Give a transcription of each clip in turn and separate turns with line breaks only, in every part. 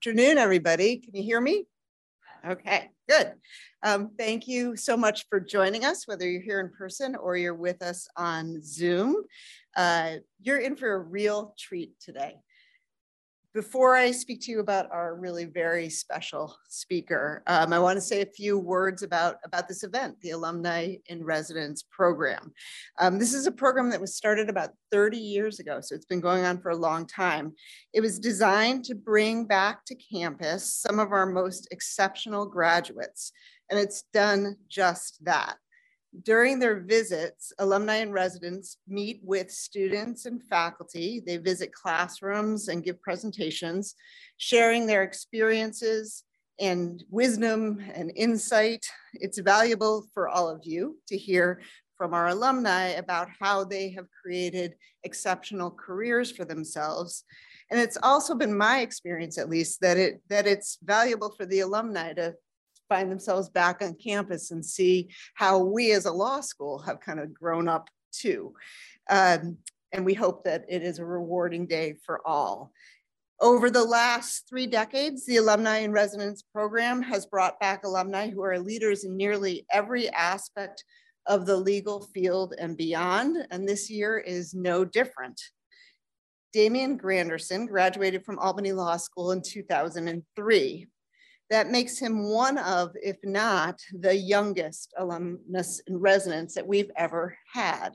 afternoon, everybody. Can you hear me? Okay, good. Um, thank you so much for joining us, whether you're here in person or you're with us on Zoom. Uh, you're in for a real treat today before I speak to you about our really very special speaker, um, I want to say a few words about, about this event, the Alumni in Residence program. Um, this is a program that was started about 30 years ago, so it's been going on for a long time. It was designed to bring back to campus some of our most exceptional graduates, and it's done just that. During their visits, alumni and residents meet with students and faculty. They visit classrooms and give presentations, sharing their experiences and wisdom and insight. It's valuable for all of you to hear from our alumni about how they have created exceptional careers for themselves. And it's also been my experience, at least, that it that it's valuable for the alumni to find themselves back on campus and see how we as a law school have kind of grown up too. Um, and we hope that it is a rewarding day for all. Over the last three decades, the Alumni in Residence program has brought back alumni who are leaders in nearly every aspect of the legal field and beyond, and this year is no different. Damian Granderson graduated from Albany Law School in 2003. That makes him one of, if not the youngest alumnus in residence that we've ever had.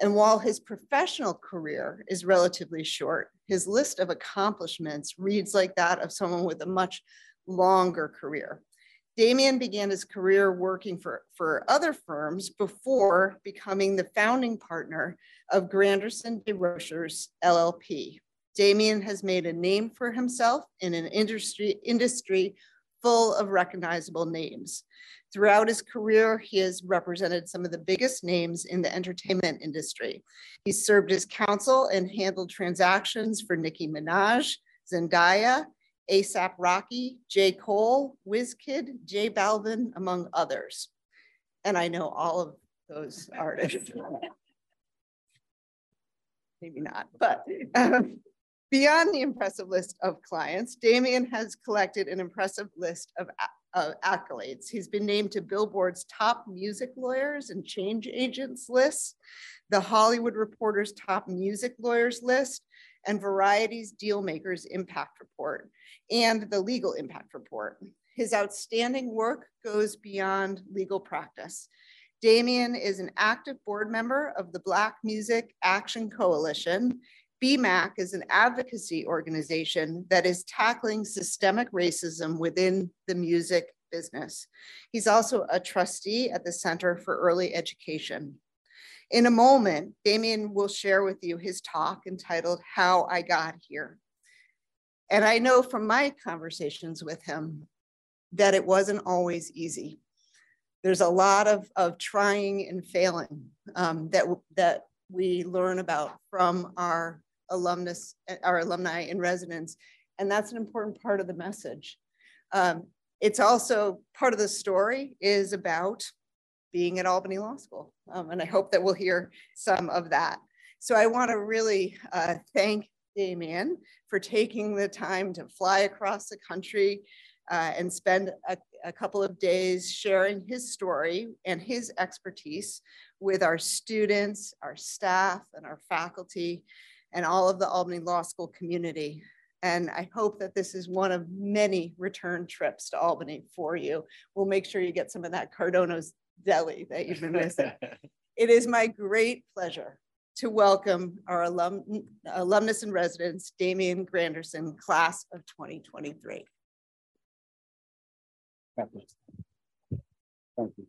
And while his professional career is relatively short, his list of accomplishments reads like that of someone with a much longer career. Damian began his career working for, for other firms before becoming the founding partner of Granderson Des Rochers LLP. Damian has made a name for himself in an industry, industry full of recognizable names. Throughout his career, he has represented some of the biggest names in the entertainment industry. He served as counsel and handled transactions for Nicki Minaj, Zendaya, ASAP Rocky, J. Cole, WizKid, J Balvin, among others. And I know all of those artists. Maybe not, but um, Beyond the impressive list of clients, Damian has collected an impressive list of accolades. He's been named to Billboard's top music lawyers and change agents list, the Hollywood Reporter's top music lawyers list, and Variety's Dealmakers Impact Report, and the Legal Impact Report. His outstanding work goes beyond legal practice. Damian is an active board member of the Black Music Action Coalition BMAC is an advocacy organization that is tackling systemic racism within the music business. He's also a trustee at the Center for Early Education. In a moment, Damian will share with you his talk entitled How I Got Here. And I know from my conversations with him that it wasn't always easy. There's a lot of, of trying and failing um, that, that we learn about from our alumnus, our alumni in residence. And that's an important part of the message. Um, it's also part of the story is about being at Albany Law School. Um, and I hope that we'll hear some of that. So I wanna really uh, thank Damian for taking the time to fly across the country uh, and spend a, a, couple of days sharing his story and his expertise with our students, our staff, and our faculty and all of the Albany Law School community. And I hope that this is one of many return trips to Albany for you. We'll make sure you get some of that Cardona's deli that you've been missing. it is my great pleasure to welcome our alum, alumnus and residents, Damian Granderson, class of 2023. Thank you.
Thank you.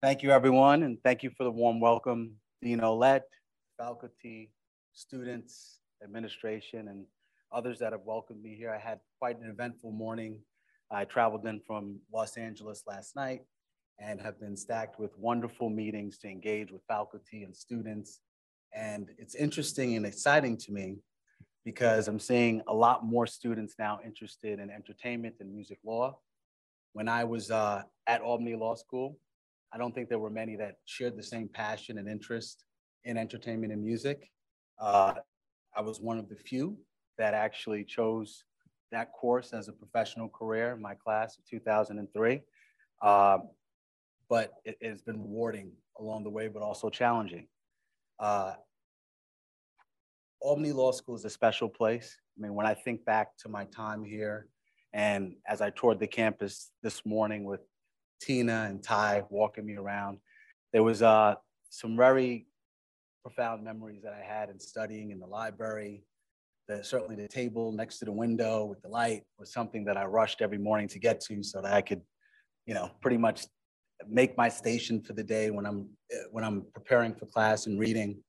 Thank you, everyone, and thank you for the warm welcome Dean Ouellette, faculty, students, administration, and others that have welcomed me here. I had quite an eventful morning. I traveled in from Los Angeles last night and have been stacked with wonderful meetings to engage with faculty and students. And it's interesting and exciting to me because I'm seeing a lot more students now interested in entertainment and music law. When I was uh, at Albany Law School, I don't think there were many that shared the same passion and interest in entertainment and music. Uh, I was one of the few that actually chose that course as a professional career in my class of 2003. Uh, but it, has been rewarding along the way, but also challenging. Uh, Albany Law School is a special place. I mean, when I think back to my time here, and as I toured the campus this morning with Tina and Ty walking me around, there was uh, some very profound memories that I had in studying in the library. The, certainly the table next to the window with the light was something that I rushed every morning to get to so that I could, you know, pretty much make my station for the day when I'm when I'm preparing for class and reading.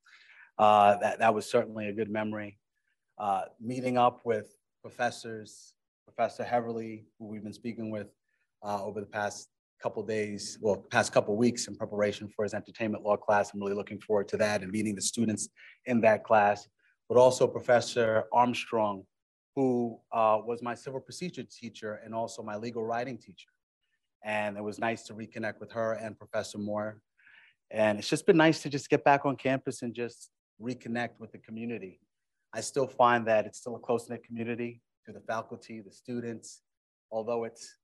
Uh, that that was certainly a good memory. Uh, meeting up with professors, Professor Heverly, who we've been speaking with uh, over the past couple days, well, past couple weeks in preparation for his entertainment law class. I'm really looking forward to that and meeting the students in that class, but also Professor Armstrong, who uh, was my civil procedure teacher and also my legal writing teacher. And it was nice to reconnect with her and Professor Moore. And it's just been nice to just get back on campus and just reconnect with the community. I still find that it's still a close-knit community to the faculty, the students, although it's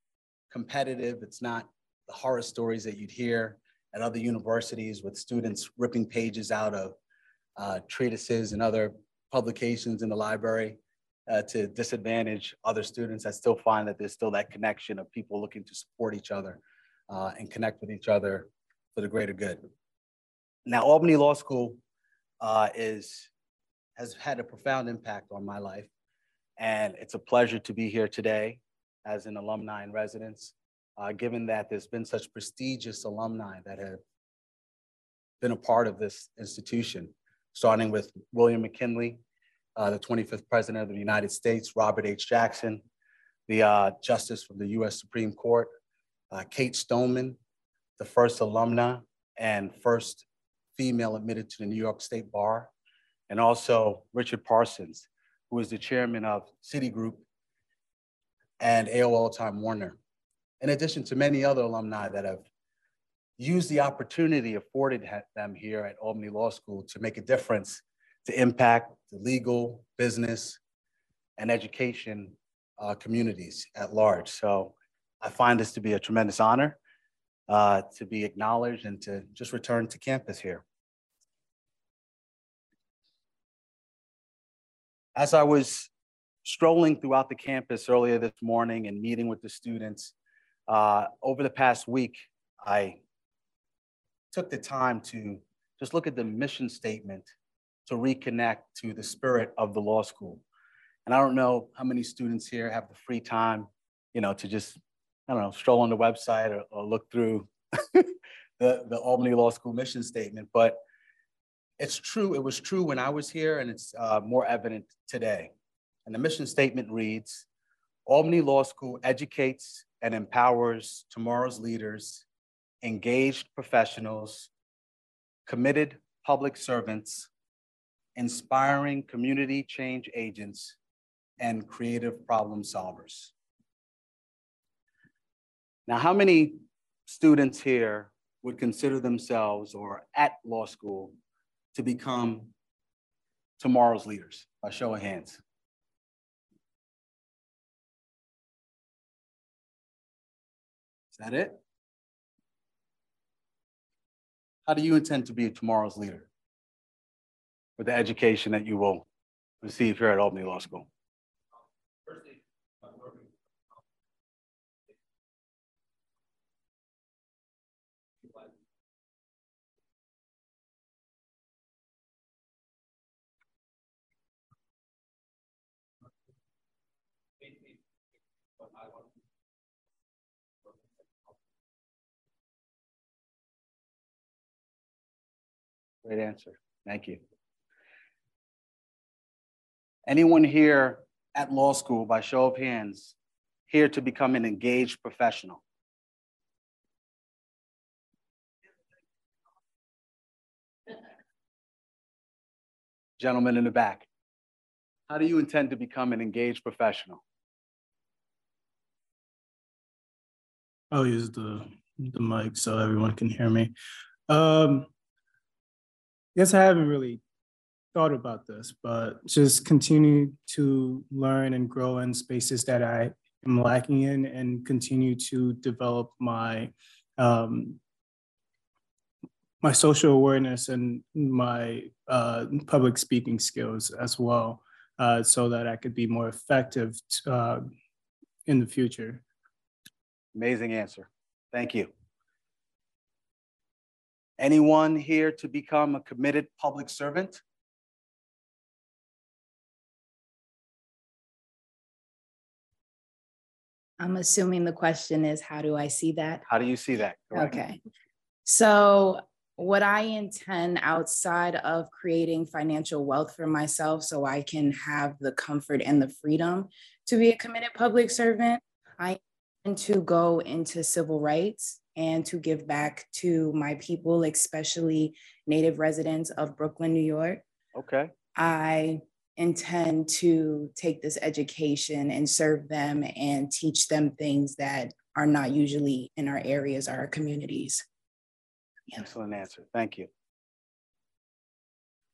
competitive, it's not the horror stories that you'd hear at other universities with students ripping pages out of uh, treatises and other publications in the library uh, to disadvantage other students. I still find that there's still that connection of people looking to support each other uh, and connect with each other for the greater good. Now, Albany Law School uh, is, has had a profound impact on my life. And it's a pleasure to be here today as an alumni in residence, uh, given that there's been such prestigious alumni that have been a part of this institution, starting with William McKinley, uh, the 25th President of the United States, Robert H. Jackson, the uh, Justice from the US Supreme Court, uh, Kate Stoneman, the first alumna and first female admitted to the New York State Bar, and also Richard Parsons, who is the chairman of Citigroup and AOL Time Warner, in addition to many other alumni that have used the opportunity afforded them here at Albany Law School to make a difference to impact the legal, business, and education uh, communities at large. So I find this to be a tremendous honor uh, to be acknowledged and to just return to campus here. As I was strolling throughout the campus earlier this morning and meeting with the students, uh, over the past week, I took the time to just look at the mission statement to reconnect to the spirit of the law school. And I don't know how many students here have the free time, you know, to just, I don't know, stroll on the website or, or look through the, the Albany Law School mission statement, but it's true, it was true when I was here and it's uh, more evident today. And the mission statement reads, Albany Law School educates and empowers tomorrow's leaders, engaged professionals, committed public servants, inspiring community change agents, and creative problem solvers. Now, how many students here would consider themselves or at law school to become tomorrow's leaders? By show of hands. Is that it? How do you intend to be tomorrow's leader? with the education that you will receive here at Albany Law School? Great answer. Thank you. Anyone here at law school, by show of hands, here to become an engaged professional? Gentleman in the back, how do you intend to become an engaged professional?
I'll use the, the mic so everyone can hear me. Um, guess I haven't really thought about this, but just continue to learn and grow in spaces that I am lacking in and continue to develop my um, my social awareness and my uh, public speaking skills as well, uh, so that I could be more effective uh, in the future.
Amazing answer. Thank you. Anyone here to become a committed public servant?
I'm assuming the question is, how do I see that?
How do you see that? Correct.
Okay. So what I intend outside of creating financial wealth for myself so I can have the comfort and the freedom to be a committed public servant, I intend to go into civil rights and to give back to my people, especially Native residents of Brooklyn, New York.
Okay.
I intend to take this education and serve them and teach them things that are not usually in our areas or our communities.
Yeah. Excellent answer. Thank you.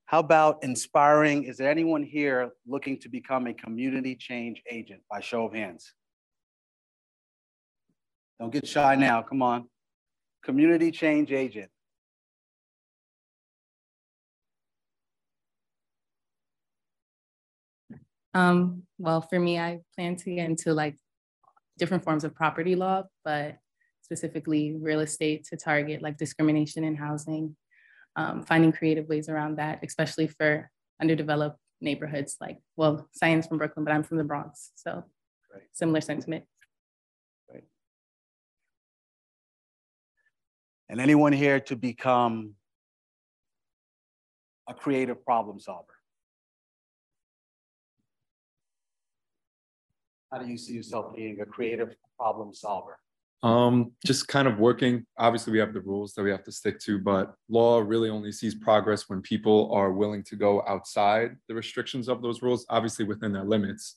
How about inspiring? Is there anyone here looking to become a community change agent by show of hands? Don't get shy now. Come on. Community change agent.
Um, well, for me, I plan to get into like different forms of property law, but specifically real estate to target like discrimination in housing, um, finding creative ways around that, especially for underdeveloped neighborhoods like, well, Science from Brooklyn, but I'm from the Bronx. So right. similar sentiment.
And anyone here to become a creative problem solver? How do you see yourself being a creative problem solver?
Um, just kind of working. Obviously, we have the rules that we have to stick to, but law really only sees progress when people are willing to go outside the restrictions of those rules, obviously within their limits.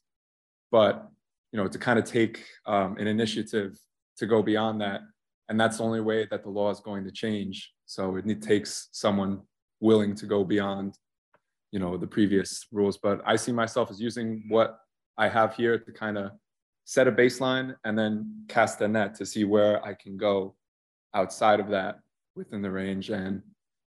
But you know, to kind of take um, an initiative to go beyond that, and that's the only way that the law is going to change. So it takes someone willing to go beyond, you know, the previous rules. But I see myself as using what I have here to kind of set a baseline and then cast a net to see where I can go outside of that within the range and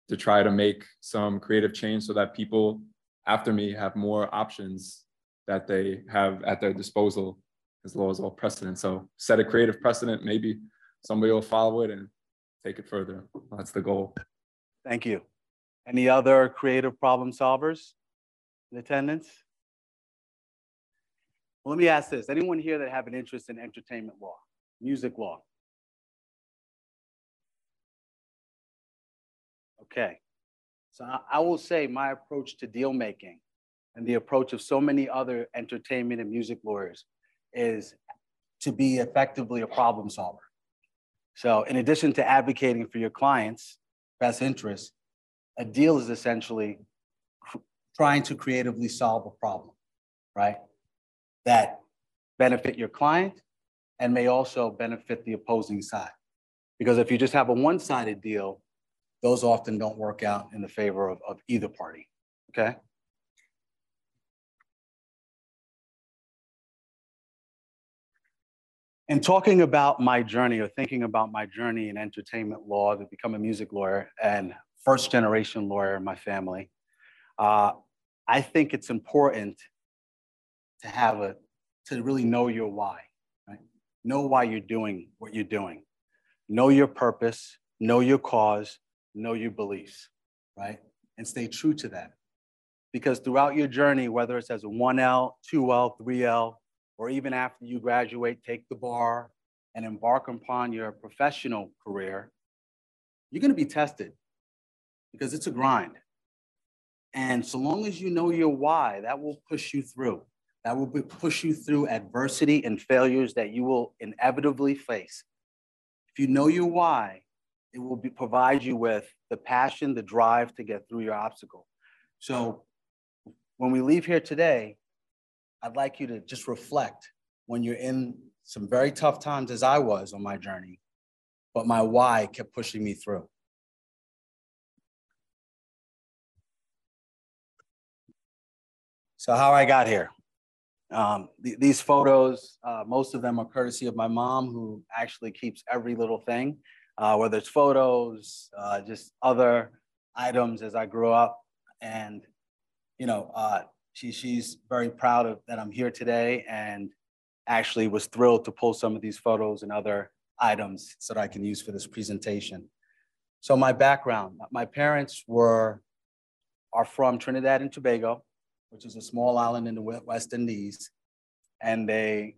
to try to make some creative change so that people after me have more options that they have at their disposal as well as all precedent. So set a creative precedent, maybe somebody will follow it and take it further. That's the goal.
Thank you. Any other creative problem solvers in attendance? Well, let me ask this. Anyone here that have an interest in entertainment law, music law? Okay. So I will say my approach to deal making and the approach of so many other entertainment and music lawyers is to be effectively a problem solver. So in addition to advocating for your client's best interests, a deal is essentially trying to creatively solve a problem, right? that benefit your client and may also benefit the opposing side. Because if you just have a one sided deal, those often don't work out in the favor of, of either party. Okay. In talking about my journey or thinking about my journey in entertainment law to become a music lawyer and first generation lawyer in my family, uh, I think it's important to have a to really know your why, right? Know why you're doing what you're doing. Know your purpose, know your cause, know your beliefs, right? And stay true to that. Because throughout your journey, whether it's as a 1L, 2L, 3L, or even after you graduate, take the bar and embark upon your professional career, you're going to be tested because it's a grind. And so long as you know your why, that will push you through that will push you through adversity and failures that you will inevitably face. If you know your why, it will be, provide you with the passion, the drive to get through your obstacle. So when we leave here today, I'd like you to just reflect when you're in some very tough times as I was on my journey, but my why kept pushing me through. So how I got here. Um, th- these photos, uh, most of them are courtesy of my mom, who actually keeps every little thing, uh, whether it's photos, uh, just other items as I grew up. And, you know, uh, she, she's very proud of that I'm here today and actually was thrilled to pull some of these photos and other items so that I can use for this presentation. So my background, my parents were, are from Trinidad and Tobago, which is a small island in the West Indies. And they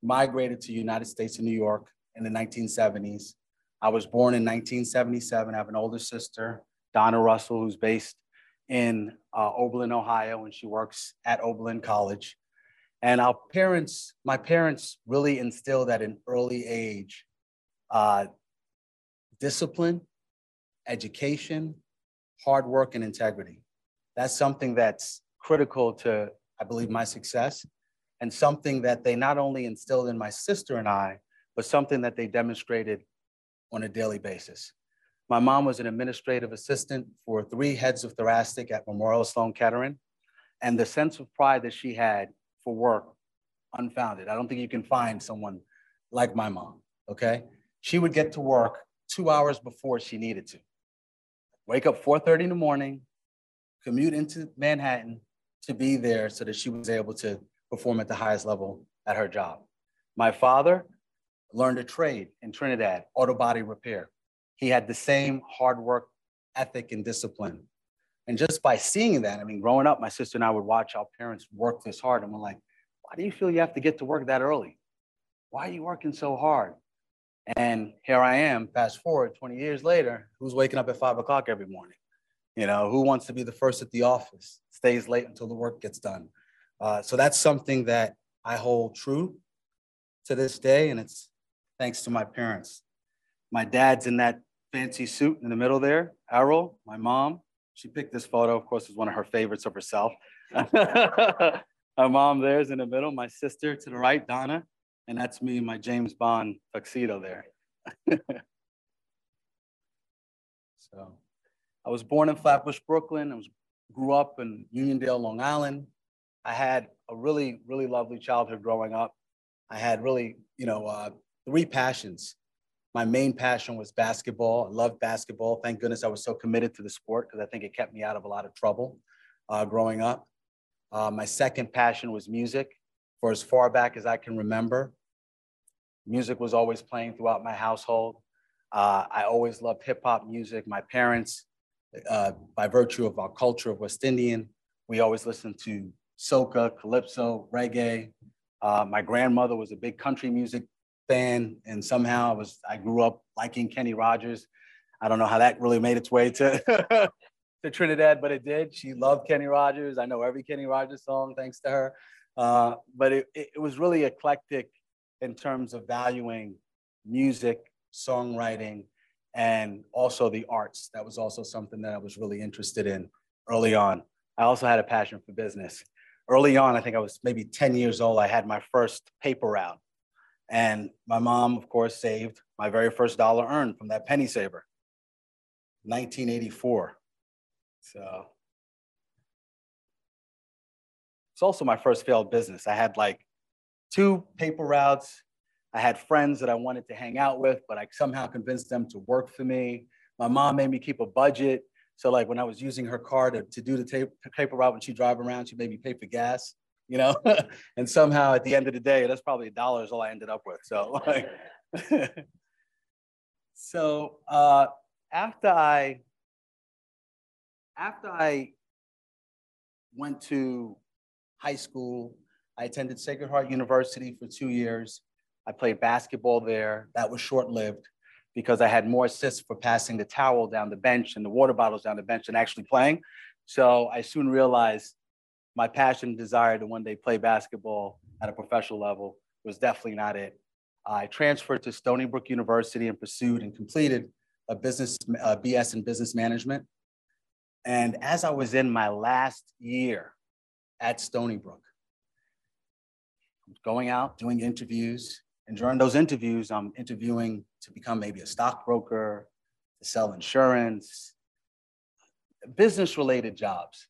migrated to United States and New York in the 1970s. I was born in 1977. I have an older sister, Donna Russell, who's based in uh, Oberlin, Ohio, and she works at Oberlin College. And our parents, my parents really instilled at an early age uh, discipline, education, hard work, and integrity. That's something that's critical to, I believe, my success, and something that they not only instilled in my sister and I, but something that they demonstrated on a daily basis. My mom was an administrative assistant for three heads of thoracic at Memorial Sloan Kettering, and the sense of pride that she had for work, unfounded. I don't think you can find someone like my mom, okay? She would get to work two hours before she needed to. Wake up 4.30 in the morning, commute into Manhattan to be there so that she was able to perform at the highest level at her job. My father learned a trade in Trinidad, auto body repair. He had the same hard work ethic and discipline. And just by seeing that, I mean, growing up, my sister and I would watch our parents work this hard. And we're like, why do you feel you have to get to work that early? Why are you working so hard? And here I am, fast forward 20 years later, who's waking up at five o'clock every morning? You know, who wants to be the first at the office, stays late until the work gets done? Uh, so that's something that I hold true to this day, and it's thanks to my parents. My dad's in that fancy suit in the middle there, Errol, my mom. She picked this photo, of course, is one of her favorites of herself. my mom there's in the middle, my sister to the right, Donna, and that's me, my James Bond tuxedo there. so I was born in Flatbush, Brooklyn. I was, grew up in Uniondale, Long Island. I had a really, really lovely childhood growing up. I had really, you know, uh, three passions. My main passion was basketball. I loved basketball. Thank goodness I was so committed to the sport because I think it kept me out of a lot of trouble uh, growing up. Uh, my second passion was music. For as far back as I can remember, music was always playing throughout my household. Uh, I always loved hip hop music. My parents, uh, by virtue of our culture of West Indian, we always listened to soca, calypso, reggae. Uh, my grandmother was a big country music fan, and somehow I was I grew up liking Kenny Rogers. I don't know how that really made its way to to Trinidad, but it did. She loved Kenny Rogers. I know every Kenny Rogers song thanks to her. Uh, but it, it was really eclectic in terms of valuing music, songwriting, and also the arts. That was also something that I was really interested in early on. I also had a passion for business. Early on, I think I was maybe 10 years old, I had my first paper route. And my mom, of course, saved my very first dollar earned from that penny saver, 1984. So it's also my first failed business. I had like two paper routes. I had friends that I wanted to hang out with, but I somehow convinced them to work for me. My mom made me keep a budget. So like when I was using her car to, to do the tape, paper route when she drive around, she made me pay for gas, you know? and somehow at the end of the day, that's probably a dollar is all I ended up with. So like, so uh, after I, after I went to high school, I attended Sacred Heart University for two years. I played basketball there. That was short lived because I had more assists for passing the towel down the bench and the water bottles down the bench than actually playing. So I soon realized my passion and desire to one day play basketball at a professional level was definitely not it. I transferred to Stony Brook University and pursued and completed a business a BS in business management. And as I was in my last year at Stony Brook, going out, doing interviews, and during those interviews, I'm interviewing to become maybe a stockbroker, to sell insurance, business related jobs.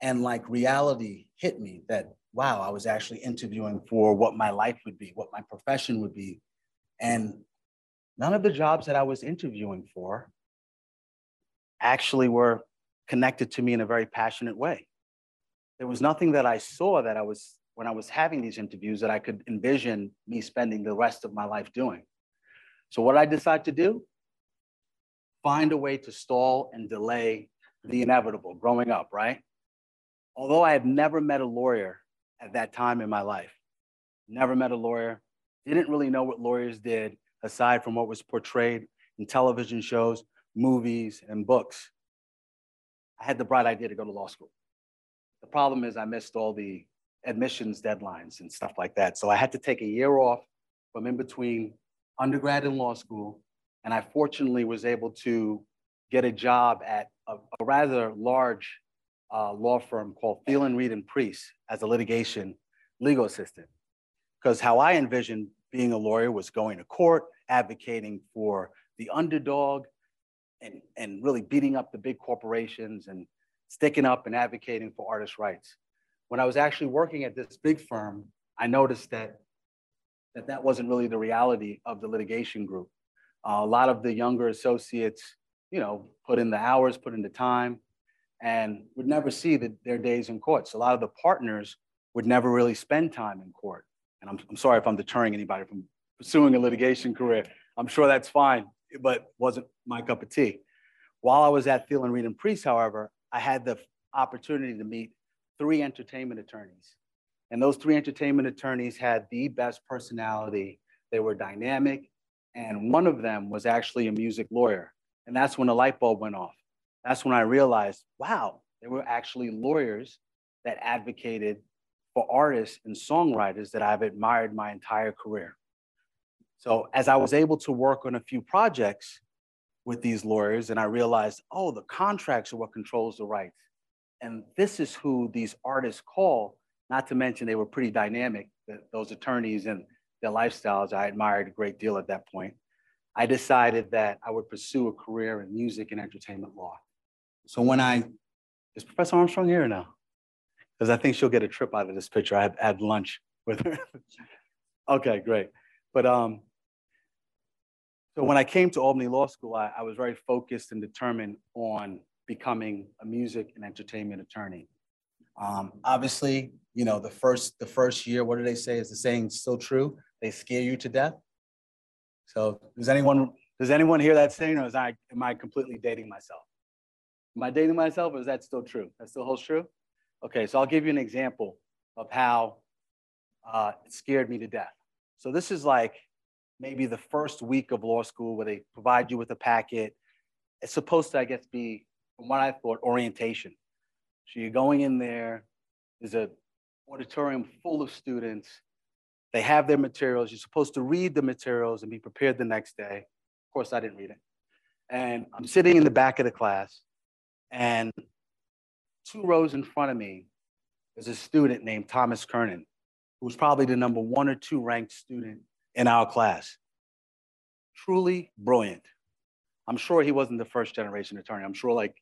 And like reality hit me that, wow, I was actually interviewing for what my life would be, what my profession would be. And none of the jobs that I was interviewing for actually were connected to me in a very passionate way. There was nothing that I saw that I was, when I was having these interviews, that I could envision me spending the rest of my life doing. So, what I decided to do? Find a way to stall and delay the inevitable growing up, right? Although I had never met a lawyer at that time in my life, never met a lawyer, didn't really know what lawyers did aside from what was portrayed in television shows, movies, and books. I had the bright idea to go to law school. The problem is I missed all the admissions deadlines and stuff like that. So I had to take a year off from in between undergrad and law school. And I fortunately was able to get a job at a, a rather large uh, law firm called Thelen Reid and Priest as a litigation legal assistant. Because how I envisioned being a lawyer was going to court, advocating for the underdog, and, and really beating up the big corporations and sticking up and advocating for artists' rights. When I was actually working at this big firm, I noticed that that, that wasn't really the reality of the litigation group. Uh, a lot of the younger associates, you know, put in the hours, put in the time, and would never see the, their days in court. So a lot of the partners would never really spend time in court. And I'm, I'm sorry if I'm deterring anybody from pursuing a litigation career. I'm sure that's fine but wasn't my cup of tea. While I was at Thelen Reid and Priest, however, I had the opportunity to meet three entertainment attorneys. And those three entertainment attorneys had the best personality. They were dynamic. And one of them was actually a music lawyer. And that's when the light bulb went off. That's when I realized, wow, there were actually lawyers that advocated for artists and songwriters that I've admired my entire career. So as I was able to work on a few projects with these lawyers, and I realized, oh, the contracts are what controls the rights. And this is who these artists call, not to mention they were pretty dynamic, those attorneys and their lifestyles I admired a great deal at that point. I decided that I would pursue a career in music and entertainment law. So when I, is Professor Armstrong here now? Because I think she'll get a trip out of this picture. I had, had lunch with her. okay, great. But um, so when I came to Albany Law School, I, I, was very focused and determined on becoming a music and entertainment attorney. Um, obviously, you know, the first the first year, what do they say? Is the saying still true? They scare you to death. So does anyone does anyone hear that saying, or is I am I completely dating myself? Am I dating myself, or is that still true? That still holds true? Okay, so I'll give you an example of how uh, it scared me to death. So this is like maybe the first week of law school where they provide you with a packet. It's supposed to, I guess, be, from what I thought, orientation. So you're going in there, there's a auditorium full of students. They have their materials. You're supposed to read the materials and be prepared the next day. Of course, I didn't read it. And I'm sitting in the back of the class, and two rows in front of me is a student named Thomas Kernan who was probably the number one or two ranked student in our class. Truly brilliant. I'm sure he wasn't the first generation attorney. I'm sure like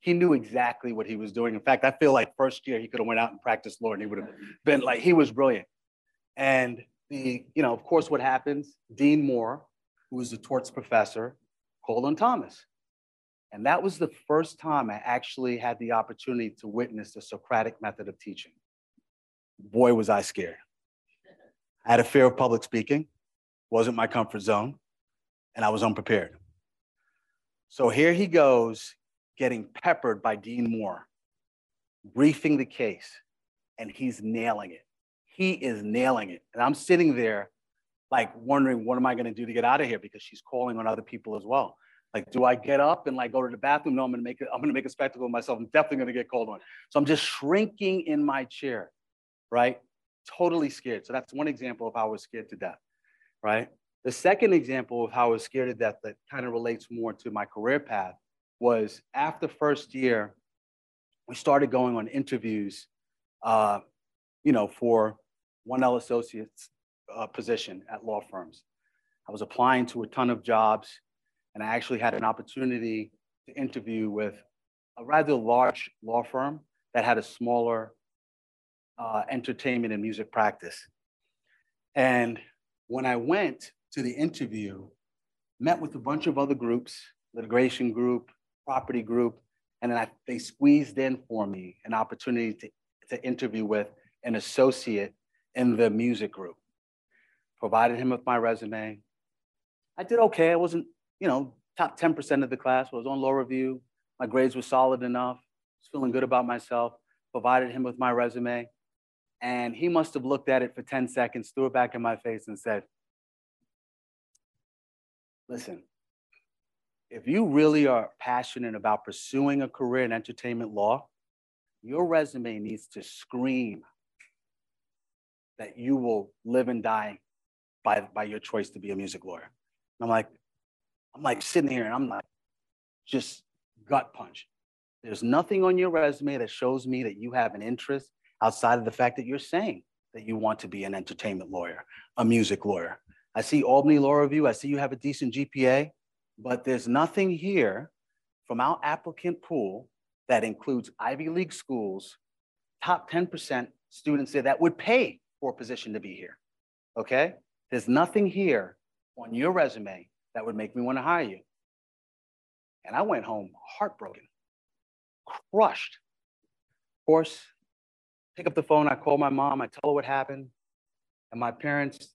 he knew exactly what he was doing. In fact, I feel like first year he could have went out and practiced law and he would have been like, he was brilliant. And the, you know, of course, what happens, Dean Moore, who was a torts professor, called on Thomas. And that was the first time I actually had the opportunity to witness the Socratic method of teaching boy, was I scared. I had a fear of public speaking, wasn't my comfort zone, and I was unprepared. So here he goes, getting peppered by Dean Moore, briefing the case, and he's nailing it. He is nailing it. And I'm sitting there, like, wondering, what am I going to do to get out of here? Because she's calling on other people as well. Like, do I get up and like go to the bathroom? No, I'm to make it. I'm to make a spectacle of myself. I'm definitely to get called on. So I'm just shrinking in my chair right? Totally scared. So that's one example of how I was scared to death, right? The second example of how I was scared to death that kind of relates more to my career path was after first year, we started going on interviews, uh, you know, for 1L Associates uh, position at law firms. I was applying to a ton of jobs, and I actually had an opportunity to interview with a rather large law firm that had a smaller uh, entertainment and music practice. And when I went to the interview, met with a bunch of other groups, litigation group, property group, and then I, they squeezed in for me an opportunity to, to interview with an associate in the music group. Provided him with my resume. I did okay. I wasn't, you know, top 10% of the class. Was on law review. My grades were solid enough. Was feeling good about myself. Provided him with my resume. And he must have looked at it for 10 seconds, threw it back in my face, and said, Listen, if you really are passionate about pursuing a career in entertainment law, your resume needs to scream that you will live and die by, by your choice to be a music lawyer. And I'm like, I'm like sitting here and I'm like, just gut punch. There's nothing on your resume that shows me that you have an interest outside of the fact that you're saying that you want to be an entertainment lawyer, a music lawyer. I see Albany Law Review. I see you have a decent GPA, but there's nothing here from our applicant pool that includes Ivy League schools, top 10% students there that would pay for a position to be here. Okay? There's nothing here on your resume that would make me want to hire you. And I went home heartbroken, crushed. Of course, pick up the phone, I call my mom, I tell her what happened. And my parents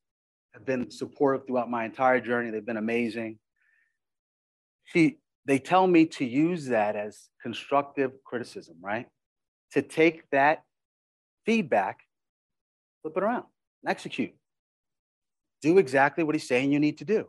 have been supportive throughout my entire journey. They've been amazing. She, they tell me to use that as constructive criticism, right? To take that feedback, flip it around, and execute. Do exactly what he's saying you need to do.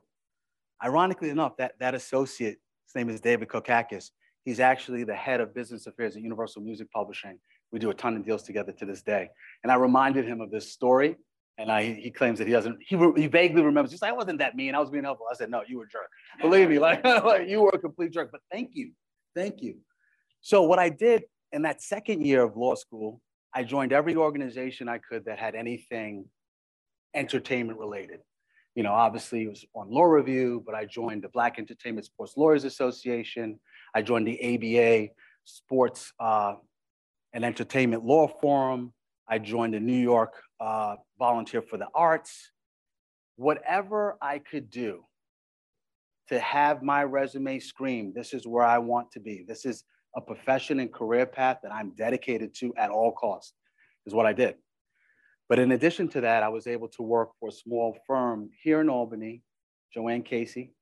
Ironically enough, that, that associate, his name is David Kokakis, he's actually the head of business affairs at Universal Music Publishing. We do a ton of deals together to this day. And I reminded him of this story and I, he claims that he doesn't, he, he vaguely remembers, he's like, I wasn't that mean. I was being helpful. I said, no, you were a jerk. Believe me, like, like you were a complete jerk, but thank you. Thank you. So what I did in that second year of law school, I joined every organization I could that had anything entertainment related. You know, obviously it was on law review, but I joined the Black Entertainment Sports Lawyers Association. I joined the ABA Sports uh, and Entertainment Law Forum. I joined the New York uh, Volunteer for the Arts. Whatever I could do to have my resume scream, this is where I want to be. This is a profession and career path that I'm dedicated to at all costs, is what I did. But in addition to that, I was able to work for a small firm here in Albany, Joanne Casey,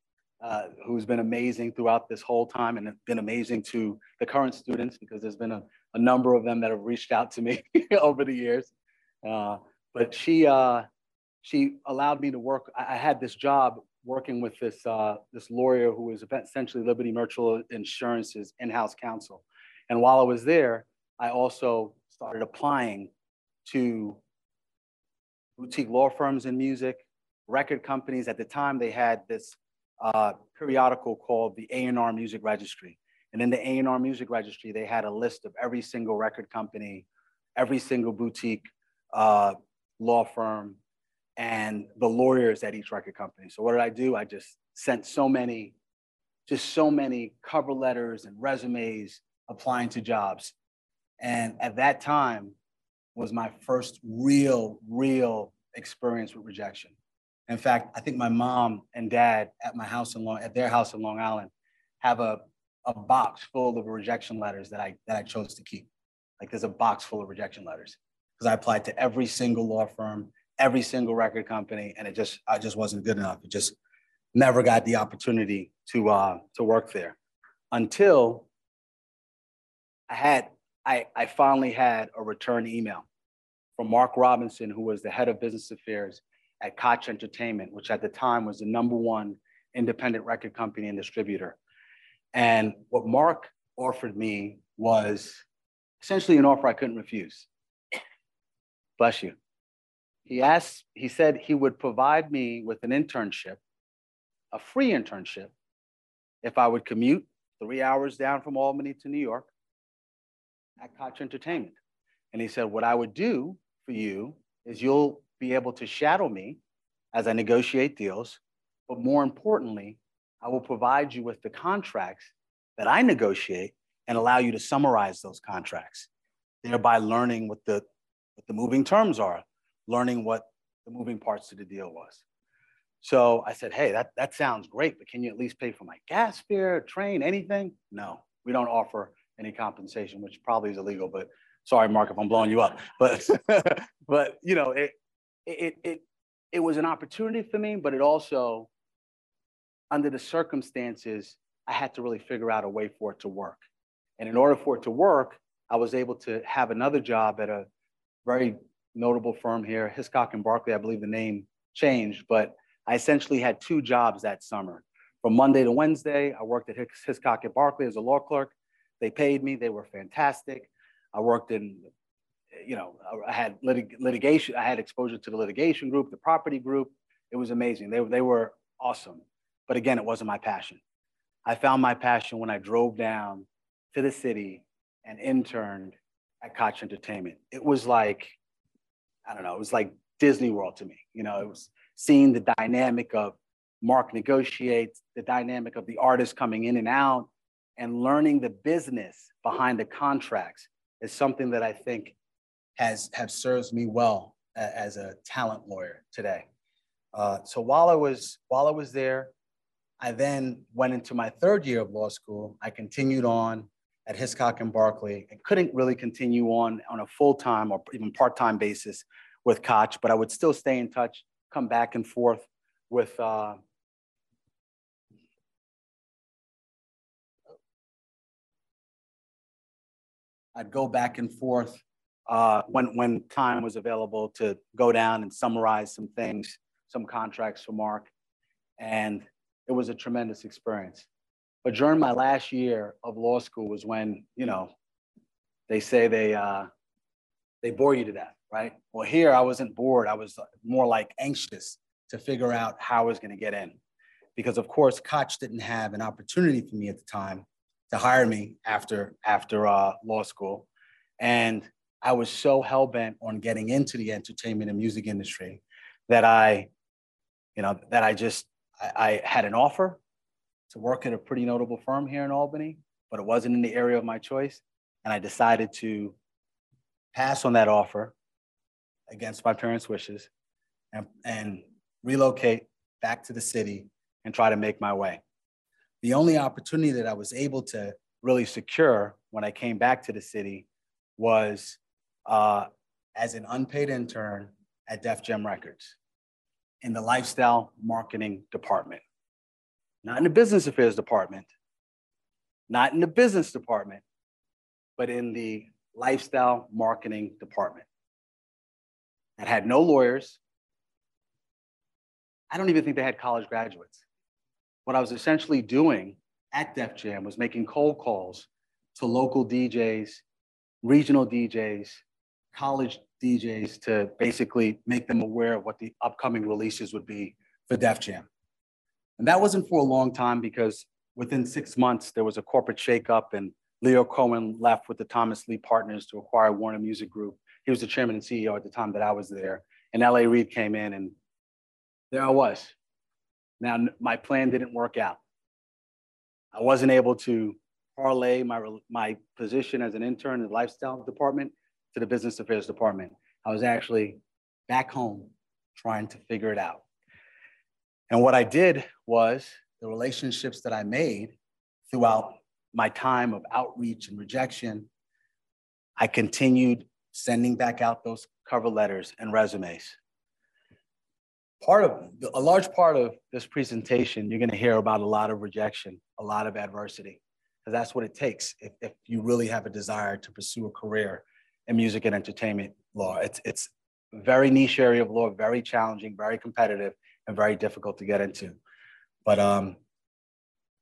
uh, who's been amazing throughout this whole time and been amazing to the current students because there's been a, a number of them that have reached out to me over the years. Uh, but she, uh, she allowed me to work. I, I had this job working with this, uh, this lawyer who was essentially Liberty Mutual Insurance's in-house counsel. And while I was there, I also started applying to boutique law firms in music, record companies. At the time, they had this uh, periodical called the A&R Music Registry. And in the A&R Music Registry, they had a list of every single record company, every single boutique uh, law firm, and the lawyers at each record company. So what did I do? I just sent so many, just so many cover letters and resumes applying to jobs. And at that time was my first real, real experience with rejection. In fact, I think my mom and dad at my house in Long, at their house in Long Island, have a, a box full of rejection letters that I that I chose to keep. Like there's a box full of rejection letters because I applied to every single law firm, every single record company, and it just I just wasn't good enough. It just never got the opportunity to uh, to work there until I had I, I finally had a return email from Mark Robinson, who was the head of business affairs at Koch Entertainment, which at the time was the number one independent record company and distributor. And what Mark offered me was essentially an offer I couldn't refuse. Bless you. He asked, he said he would provide me with an internship, a free internship, if I would commute three hours down from Albany to New York at Koch Entertainment. And he said, what I would do for you is you'll be able to shadow me as I negotiate deals. But more importantly, I will provide you with the contracts that I negotiate and allow you to summarize those contracts. thereby learning what the, what the moving terms are, learning what the moving parts to the deal was. So I said, hey, that, that sounds great, but can you at least pay for my gas fare, train, anything? No, we don't offer any compensation, which probably is illegal, but sorry, Mark, if I'm blowing you up. But, but you know, it, it, it, it was an opportunity for me, but it also, under the circumstances, I had to really figure out a way for it to work. And in order for it to work, I was able to have another job at a very notable firm here, Hiscock and Barclay. I believe the name changed, but I essentially had two jobs that summer. From Monday to Wednesday, I worked at Hiscock at Barclay as a law clerk. They paid me, they were fantastic. I worked in, you know, I had litig litigation, I had exposure to the litigation group, the property group. It was amazing. They, they were awesome. But again, it wasn't my passion. I found my passion when I drove down to the city and interned at Koch Entertainment. It was like, I don't know, it was like Disney World to me. You know, it was seeing the dynamic of Mark negotiates, the dynamic of the artist coming in and out, and learning the business behind the contracts is something that I think has have serves me well as a talent lawyer today. Uh, so while I was while I was there, I then went into my third year of law school. I continued on at Hiscock and Barclay and couldn't really continue on on a full-time or even part-time basis with Koch, but I would still stay in touch, come back and forth with uh, I'd go back and forth uh, when, when time was available to go down and summarize some things, some contracts for Mark. And it was a tremendous experience. But during my last year of law school was when, you know, they say they, uh, they bore you to death, right? Well, here I wasn't bored. I was more like anxious to figure out how I was going to get in. Because of course, Koch didn't have an opportunity for me at the time to hire me after after uh, law school, and I was so hell bent on getting into the entertainment and music industry that I, you know, that I just I, I had an offer to work at a pretty notable firm here in Albany, but it wasn't in the area of my choice, and I decided to pass on that offer against my parents' wishes and, and relocate back to the city and try to make my way the only opportunity that I was able to really secure when I came back to the city was uh, as an unpaid intern at Def Jam Records in the lifestyle marketing department, not in the business affairs department, not in the business department, but in the lifestyle marketing department. That had no lawyers. I don't even think they had college graduates what I was essentially doing at Def Jam was making cold calls to local DJs, regional DJs, college DJs to basically make them aware of what the upcoming releases would be for Def Jam. And that wasn't for a long time because within six months, there was a corporate shakeup and Lyor Cohen left with the Thomas Lee Partners to acquire Warner Music Group. He was the chairman and CEO at the time that I was there. And LA Reid came in and there I was, now, my plan didn't work out. I wasn't able to parlay my, my position as an intern in the lifestyle department to the business affairs department. I was actually back home trying to figure it out. And what I did was the relationships that I made throughout my time of outreach and rejection, I continued sending back out those cover letters and resumes part of a large part of this presentation, you're going to hear about a lot of rejection, a lot of adversity, because that's what it takes if, if you really have a desire to pursue a career in music and entertainment law. It's it's very niche area of law, very challenging, very competitive, and very difficult to get into. But um,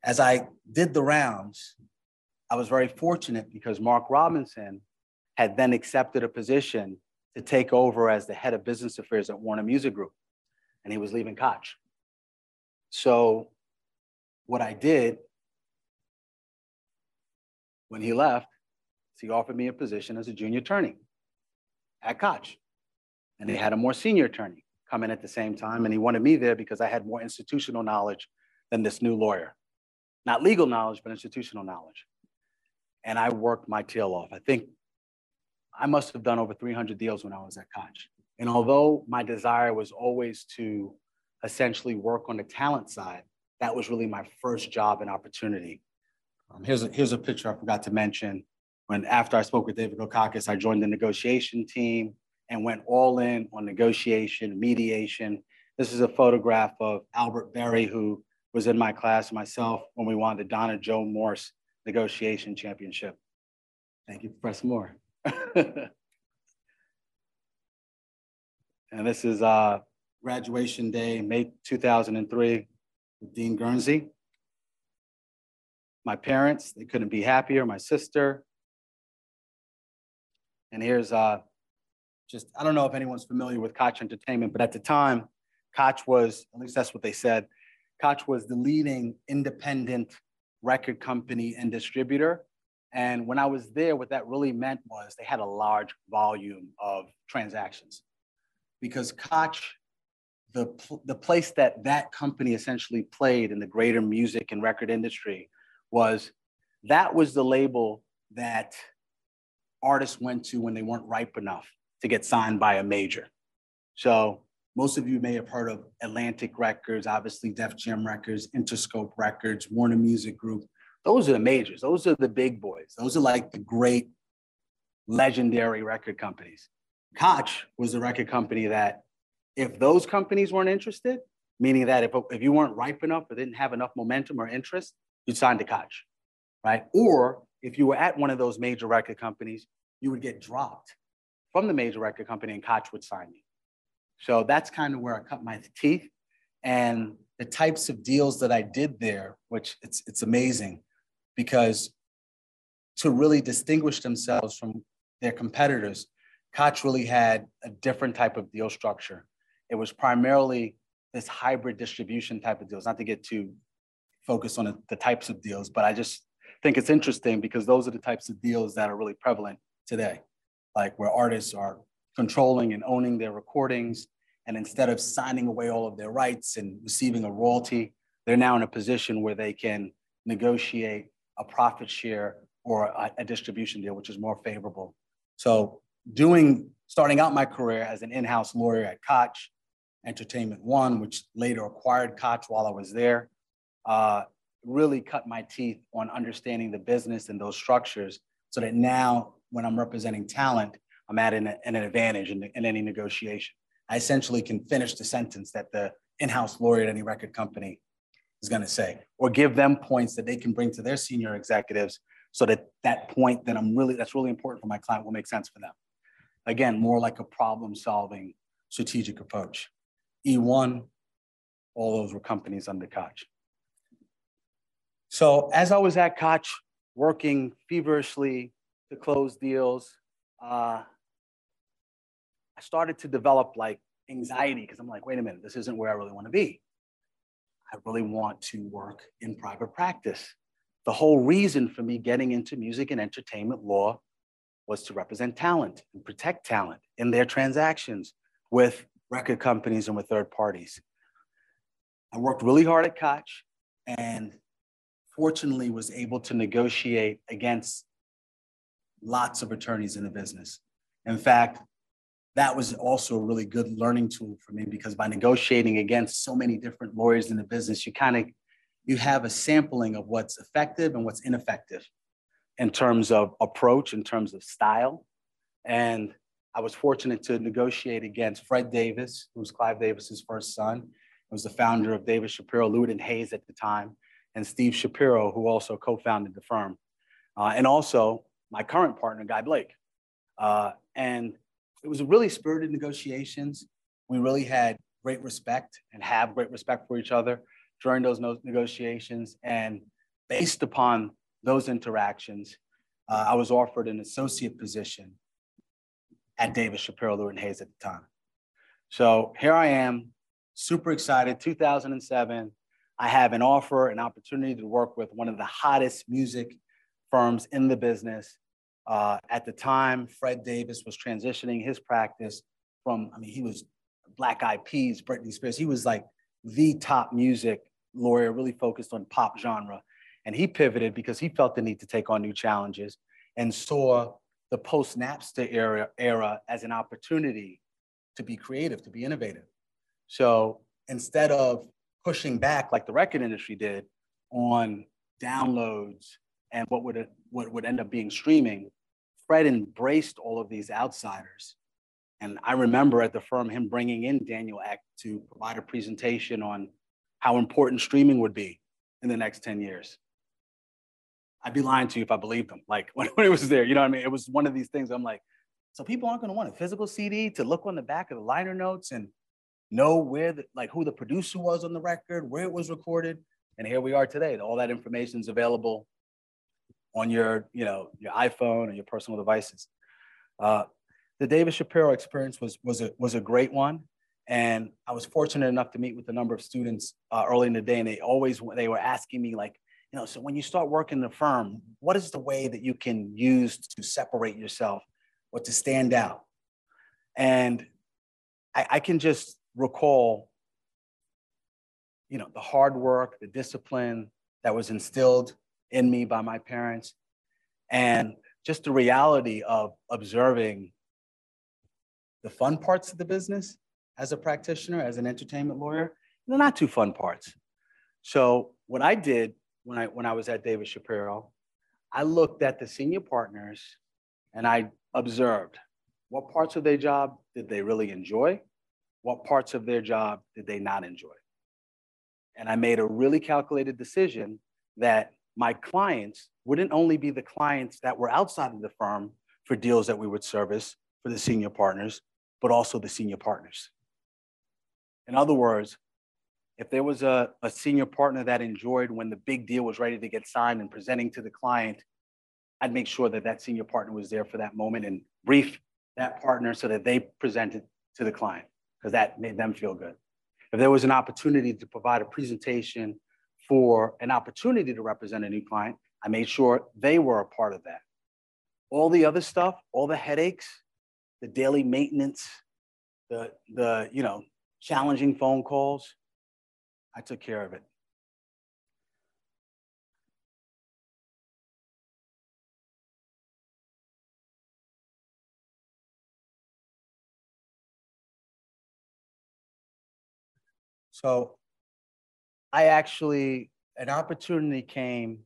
as I did the rounds, I was very fortunate because Mark Robinson had then accepted a position to take over as the head of business affairs at Warner Music Group and he was leaving Koch. So what I did when he left is he offered me a position as a junior attorney at Koch. And they had a more senior attorney come in at the same time. And he wanted me there because I had more institutional knowledge than this new lawyer. Not legal knowledge, but institutional knowledge. And I worked my tail off. I think I must have done over 300 deals when I was at Koch. And although my desire was always to essentially work on the talent side, that was really my first job and opportunity. Um, here's, a, here's a picture I forgot to mention. When after I spoke with David Kokakis, I joined the negotiation team and went all in on negotiation, mediation. This is a photograph of Albert Berry, who was in my class, myself, when we won the Donna Joe Morse negotiation championship. Thank you, Professor Moore. and this is uh, graduation day, May 2003, with Dean Guernsey. My parents, they couldn't be happier, my sister. And here's uh, just, I don't know if anyone's familiar with Koch Entertainment, but at the time, Koch was, at least that's what they said, Koch was the leading independent record company and distributor. And when I was there, what that really meant was they had a large volume of transactions because Koch, the, the place that that company essentially played in the greater music and record industry was that was the label that artists went to when they weren't ripe enough to get signed by a major. So most of you may have heard of Atlantic Records, obviously Def Jam Records, Interscope Records, Warner Music Group. Those are the majors. Those are the big boys. Those are like the great legendary record companies. Koch was the record company that if those companies weren't interested, meaning that if, if you weren't ripe enough or didn't have enough momentum or interest, you'd sign to Koch, right? Or if you were at one of those major record companies, you would get dropped from the major record company and Koch would sign you. So that's kind of where I cut my teeth. And the types of deals that I did there, which it's, it's amazing because to really distinguish themselves from their competitors, Koch really had a different type of deal structure. It was primarily this hybrid distribution type of deals, not to get too focused on the types of deals, but I just think it's interesting because those are the types of deals that are really prevalent today, like where artists are controlling and owning their recordings. And instead of signing away all of their rights and receiving a royalty, they're now in a position where they can negotiate a profit share or a, a distribution deal, which is more favorable. So doing, starting out my career as an in-house lawyer at Koch Entertainment One, which later acquired Koch while I was there, uh, really cut my teeth on understanding the business and those structures so that now when I'm representing talent, I'm at an, an advantage in, in any negotiation. I essentially can finish the sentence that the in-house lawyer at any record company is going to say, or give them points that they can bring to their senior executives so that that point that I'm really, that's really important for my client will make sense for them. Again, more like a problem solving strategic approach. E1, all those were companies under Koch. So as I was at Koch, working feverishly to close deals, uh, I started to develop like anxiety because I'm like, wait a minute, this isn't where I really want to be. I really want to work in private practice. The whole reason for me getting into music and entertainment law was to represent talent and protect talent in their transactions with record companies and with third parties. I worked really hard at Koch and fortunately was able to negotiate against lots of attorneys in the business. In fact, that was also a really good learning tool for me because by negotiating against so many different lawyers in the business, you kind of you have a sampling of what's effective and what's ineffective in terms of approach, in terms of style. And I was fortunate to negotiate against Fred Davis, who was Clive Davis's first son, who was the founder of Davis Shapiro, Lewit Hayes at the time, and Steve Shapiro, who also co-founded the firm. Uh, and also my current partner, Guy Blake. Uh, and it was a really spirited negotiations. We really had great respect and have great respect for each other during those negotiations. And based upon those interactions, uh, I was offered an associate position at Davis Shapiro Lewit and Hayes at the time. So here I am, super excited. 2007, I have an offer, an opportunity to work with one of the hottest music firms in the business. Uh, at the time, Fred Davis was transitioning his practice from, I mean, he was Black Eyed Peas, Britney Spears. He was like the top music lawyer, really focused on pop genre. And he pivoted because he felt the need to take on new challenges and saw the post Napster era, era as an opportunity to be creative, to be innovative. So instead of pushing back like the record industry did on downloads and what would, what would end up being streaming, Fred embraced all of these outsiders. And I remember at the firm him bringing in Daniel Ek to provide a presentation on how important streaming would be in the next 10 years. I'd be lying to you if I believed them. Like when, when it was there, you know what I mean? It was one of these things I'm like, so people aren't going to want a physical CD to look on the back of the liner notes and know where the, like who the producer was on the record, where it was recorded. And here we are today. All that information is available on your, you know, your iPhone or your personal devices. Uh, the Davis Shapiro experience was was a was a great one, and I was fortunate enough to meet with a number of students uh, early in the day, and they always they were asking me like, you know, so when you start working the firm, what is the way that you can use to separate yourself or to stand out? And I, I can just recall, you know, the hard work, the discipline that was instilled in me by my parents, and just the reality of observing the fun parts of the business as a practitioner, as an entertainment lawyer, they're not too fun parts. So what I did when I when I was at Davis Shapiro, I looked at the senior partners and I observed what parts of their job did they really enjoy? What parts of their job did they not enjoy? And I made a really calculated decision that my clients wouldn't only be the clients that were outside of the firm for deals that we would service for the senior partners, but also the senior partners. In other words, if there was a, a senior partner that enjoyed when the big deal was ready to get signed and presenting to the client, I'd make sure that that senior partner was there for that moment and brief that partner so that they presented to the client because that made them feel good. If there was an opportunity to provide a presentation for an opportunity to represent a new client, I made sure they were a part of that. All the other stuff, all the headaches, the daily maintenance, the, the you know, challenging phone calls, I took care of it. So I actually, an opportunity came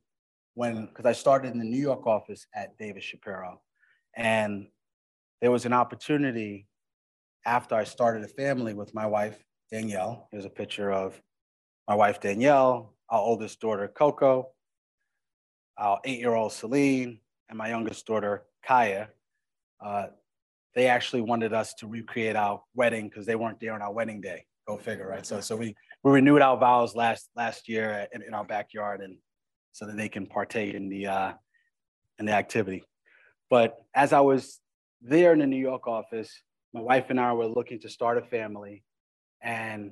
when, because I started in the New York office at Davis Shapiro. And there was an opportunity after I started a family with my wife, Danielle. Here's a picture of my wife, Danielle, our oldest daughter, Coco, our eight year old Celine, and my youngest daughter, Kaya. Uh, they actually wanted us to recreate our wedding because they weren't there on our wedding day. Go figure, right? So, so we, we renewed our vows last last year in, in our backyard, and so that they can partake in the uh, in the activity. But as I was there in the New York office, my wife and I were looking to start a family, and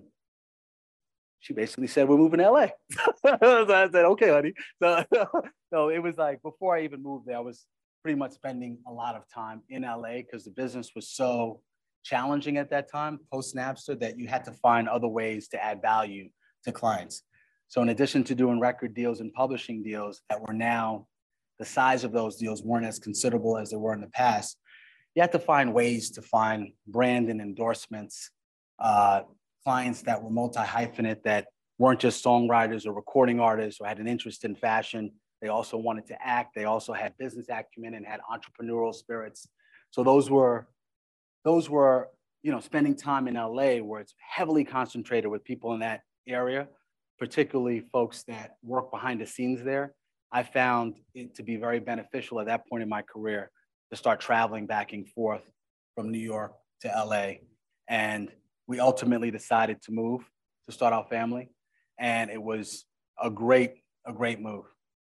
she basically said, "We're moving to LA." so I said, "Okay, honey." So, so it was like before I even moved there, I was pretty much spending a lot of time in LA because the business was so challenging at that time, post Napster, that you had to find other ways to add value to clients. So, in addition to doing record deals and publishing deals that were now the size of those deals weren't as considerable as they were in the past, you had to find ways to find brand and endorsements, uh, clients that were multi-hyphenate that weren't just songwriters or recording artists or had an interest in fashion. They also wanted to act. They also had business acumen and had entrepreneurial spirits. So those were, those were, you know, spending time in LA where it's heavily concentrated with people in that area, particularly folks that work behind the scenes there. I found it to be very beneficial at that point in my career to start traveling back and forth from New York to LA. And we ultimately decided to move to start our family. And it was a great, a great move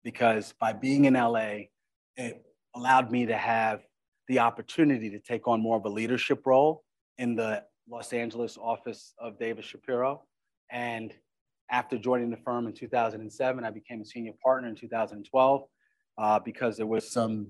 because by being in LA, it allowed me to have the opportunity to take on more of a leadership role in the Los Angeles office of Davis Shapiro. And after joining the firm in 2007, I became a senior partner in 2012 uh, because there was some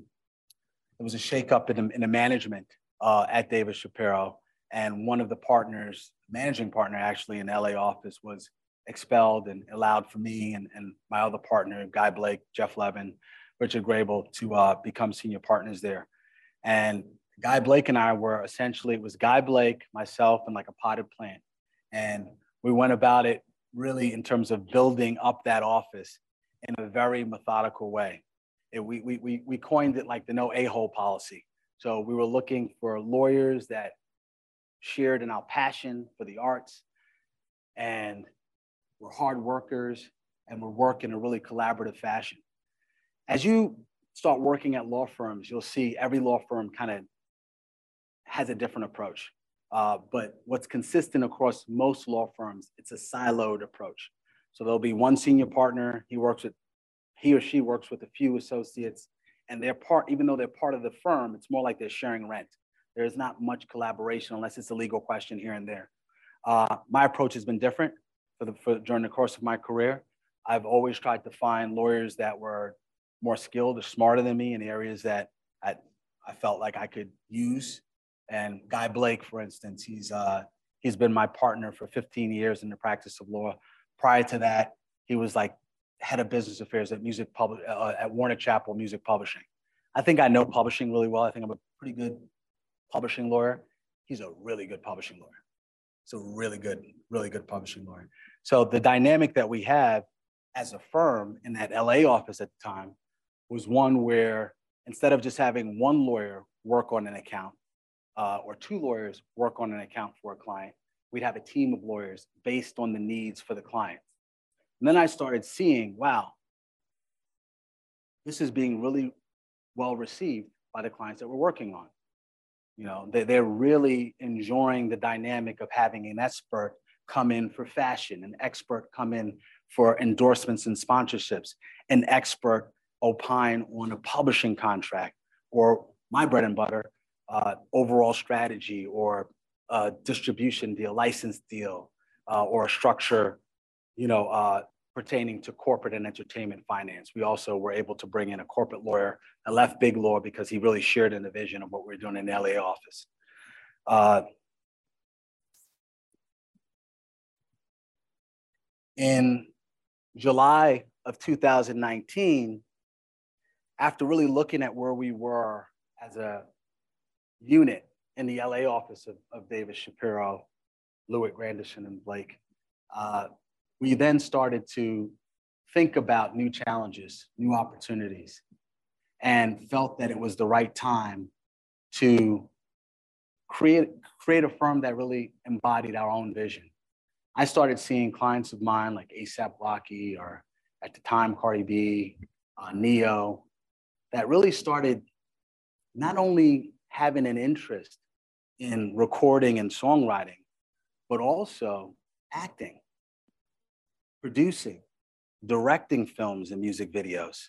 there was a shakeup in the, in the management uh, at Davis Shapiro. And one of the partners, managing partner actually in LA office was expelled and allowed for me and, and my other partner, Guy Blake, Jeff Leven, Richard Grabel to uh, become senior partners there. And Guy Blake and I were essentially, it was Guy Blake, myself, and like a potted plant. And we went about it really in terms of building up that office in a very methodical way. It, we, we, we, coined it like the no a-hole policy. So we were looking for lawyers that shared in our passion for the arts and we're hard workers and would work in a really collaborative fashion. As you start working at law firms, you'll see every law firm kind of has a different approach. Uh, but what's consistent across most law firms, it's a siloed approach. So there'll be one senior partner, he works with, he or she works with a few associates, and they're part, even though they're part of the firm, it's more like they're sharing rent. There's not much collaboration unless it's a legal question here and there. Uh, my approach has been different for the, for, during the course of my career. I've always tried to find lawyers that were more skilled or smarter than me in areas that I, I felt like I could use. And Guy Blake, for instance, he's, uh, he's been my partner for 15 years in the practice of law. Prior to that, he was like head of business affairs at music public uh, at Warner Chappell Music Publishing. I think I know publishing really well. I think I'm a pretty good publishing lawyer. He's a really good publishing lawyer. He's a really good, really good publishing lawyer. So the dynamic that we have as a firm in that LA office at the time was one where instead of just having one lawyer work on an account uh, or two lawyers work on an account for a client, we'd have a team of lawyers based on the needs for the client. And then I started seeing, wow, this is being really well received by the clients that we're working on. You know, they, they're really enjoying the dynamic of having an expert come in for fashion, an expert come in for endorsements and sponsorships, an expert opine on a publishing contract, or my bread and butter, uh, overall strategy or distribution deal, license deal, uh, or a structure, you know, uh, pertaining to corporate and entertainment finance. We also were able to bring in a corporate lawyer. I left Big Law because he really shared in the vision of what we are doing in the LA office. Uh, in July of 2019, after really looking at where we were as a unit in the LA office of, of Davis Shapiro, Lewit Granderson, and Blake, uh, we then started to think about new challenges, new opportunities, and felt that it was the right time to create, create a firm that really embodied our own vision. I started seeing clients of mine like ASAP Rocky or at the time Cardi B, uh, Ne-Yo, that really started not only having an interest in recording and songwriting, but also acting producing, directing films and music videos,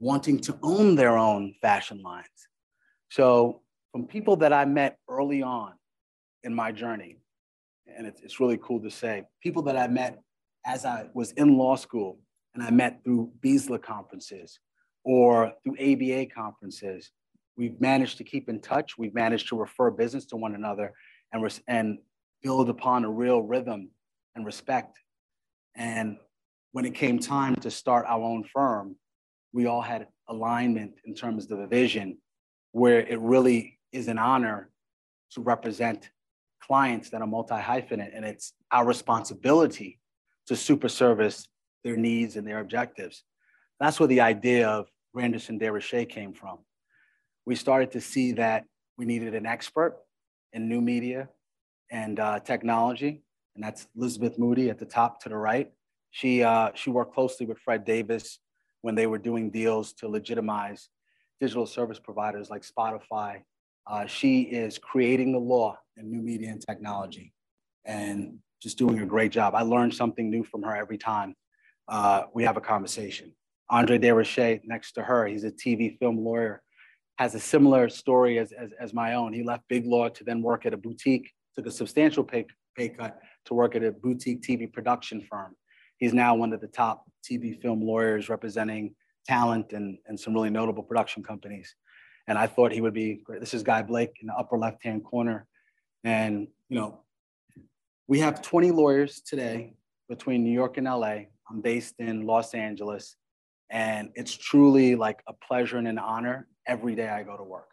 wanting to own their own fashion lines. So, from people that I met early on in my journey, and it's, it's really cool to say, people that I met as I was in law school and I met through BESLA conferences or through ABA conferences, we've managed to keep in touch. We've managed to refer business to one another and, and build upon a real rhythm and respect and when it came time to start our own firm, we all had alignment in terms of the vision, where it really is an honor to represent clients that are multi-hyphenate, and it's our responsibility to super service their needs and their objectives. That's where the idea of Granderson Des Rochers came from. We started to see that we needed an expert in new media and uh, technology and that's Elizabeth Moody at the top to the right. She, uh, she worked closely with Fred Davis when they were doing deals to legitimize digital service providers like Spotify. Uh, she is creating the law in new media and technology and just doing a great job. I learn something new from her every time uh, we have a conversation. Andre Des Rochers next to her, he's a TV film lawyer, has a similar story as, as, as my own. He left big law to then work at a boutique, took a substantial pay, pay cut to work at a boutique TV production firm. He's now one of the top TV film lawyers representing talent and, and some really notable production companies. And I thought he would be great. This is Guy Blake in the upper left-hand corner. And, you know, we have 20 lawyers today between New York and LA. I'm based in Los Angeles. And it's truly like a pleasure and an honor every day I go to work.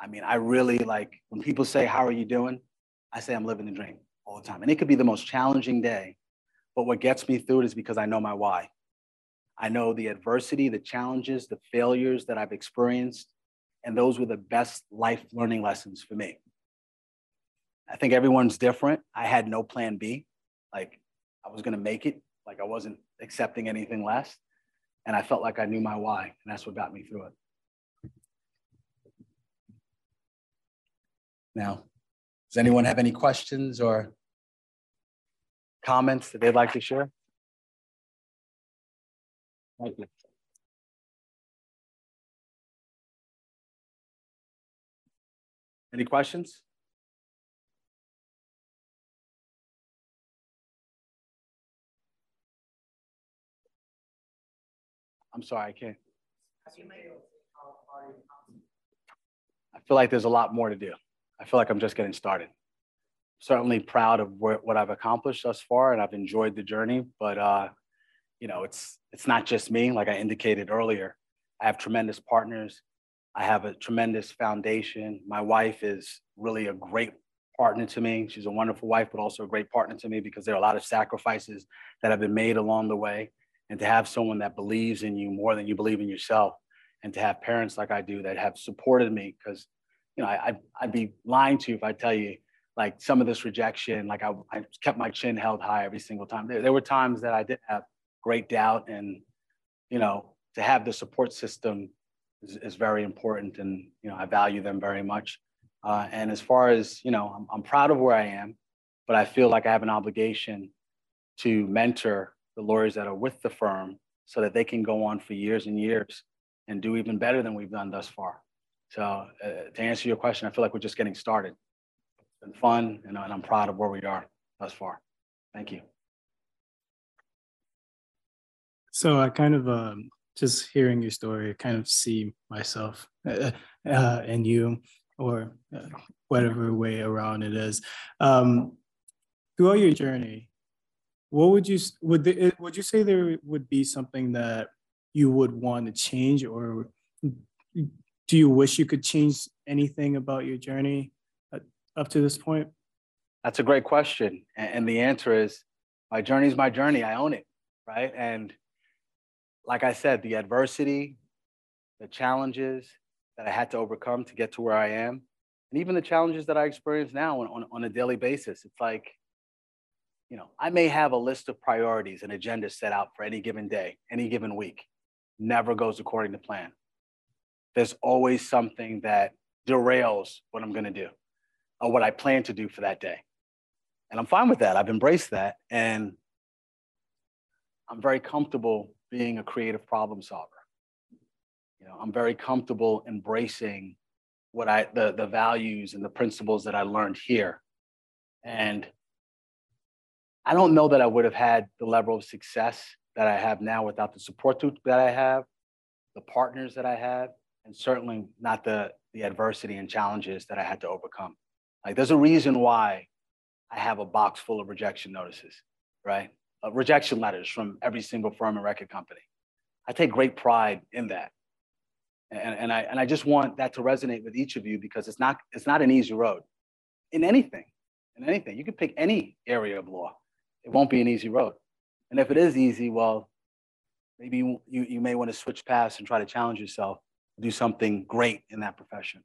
I mean, I really like when people say, How are you doing? I say, I'm living the dream all the time. And it could be the most challenging day. But what gets me through it is because I know my why. I know the adversity, the challenges, the failures that I've experienced. And those were the best life learning lessons for me. I think everyone's different. I had no plan B. Like I was going to make it, like I wasn't accepting anything less. And I felt like I knew my why. And that's what got me through it. Now, does anyone have any questions or comments that they'd like to share? Thank you. Any questions? I'm sorry, I can't. I feel like there's a lot more to do. I feel like I'm just getting started. Certainly proud of what I've accomplished thus far, and I've enjoyed the journey. But uh, you know, it's it's not just me. Like I indicated earlier, I have tremendous partners. I have a tremendous foundation. My wife is really a great partner to me. She's a wonderful wife, but also a great partner to me because there are a lot of sacrifices that have been made along the way. And to have someone that believes in you more than you believe in yourself, and to have parents like I do that have supported me because you know, I, I'd be lying to you if I tell you like some of this rejection, like I, I kept my chin held high every single time. There, there were times that I did have great doubt and, you know, to have the support system is, is very important and, you know, I value them very much. Uh, and as far as, you know, I'm, I'm proud of where I am, but I feel like I have an obligation to mentor the lawyers that are with the firm so that they can go on for years and years and do even better than we've done thus far. So uh, to answer your question, I feel like we're just getting started. It's been fun, and, and I'm proud of where we are thus far. Thank you.
So I kind of um, just hearing your story, kind of see myself uh, uh, and you, or uh, whatever way around it is. Um, throughout your journey, what would you would the, would you say there would be something that you would want to change, or do you wish you could change anything about your journey uh, up to this point?
That's a great question. And the answer is my journey is my journey. I own it. Right. And like I said, the adversity, the challenges that I had to overcome to get to where I am, and even the challenges that I experience now on, on, on a daily basis. It's like, you know, I may have a list of priorities and agendas set out for any given day, any given week. Never goes according to plan there's always something that derails what I'm going to do or what I plan to do for that day. And I'm fine with that. I've embraced that. And I'm very comfortable being a creative problem solver. You know, I'm very comfortable embracing what I the, the values and the principles that I learned here. And I don't know that I would have had the level of success that I have now without the support that I have, the partners that I have, and certainly not the the adversity and challenges that I had to overcome. Like there's a reason why I have a box full of rejection notices, right? Uh, rejection letters from every single firm and record company. I take great pride in that. And, and, I, and I just want that to resonate with each of you because it's not, it's not an easy road in anything, in anything. You can pick any area of law. It won't be an easy road. And if it is easy, well, maybe you, you, you may want to switch paths and try to challenge yourself do something great in that profession.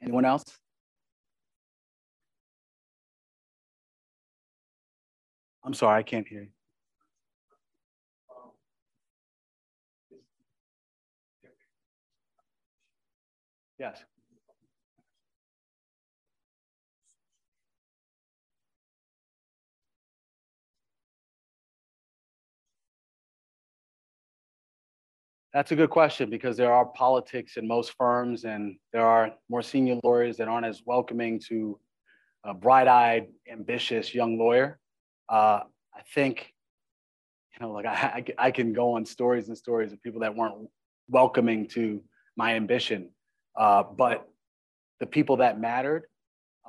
Anyone else? I'm sorry, I can't hear you. Yes. That's a good question because there are politics in most firms, and there are more senior lawyers that aren't as welcoming to a bright-eyed, ambitious young lawyer. Uh, I think, you know, like I, I, can go on stories and stories of people that weren't welcoming to my ambition, uh, but the people that mattered,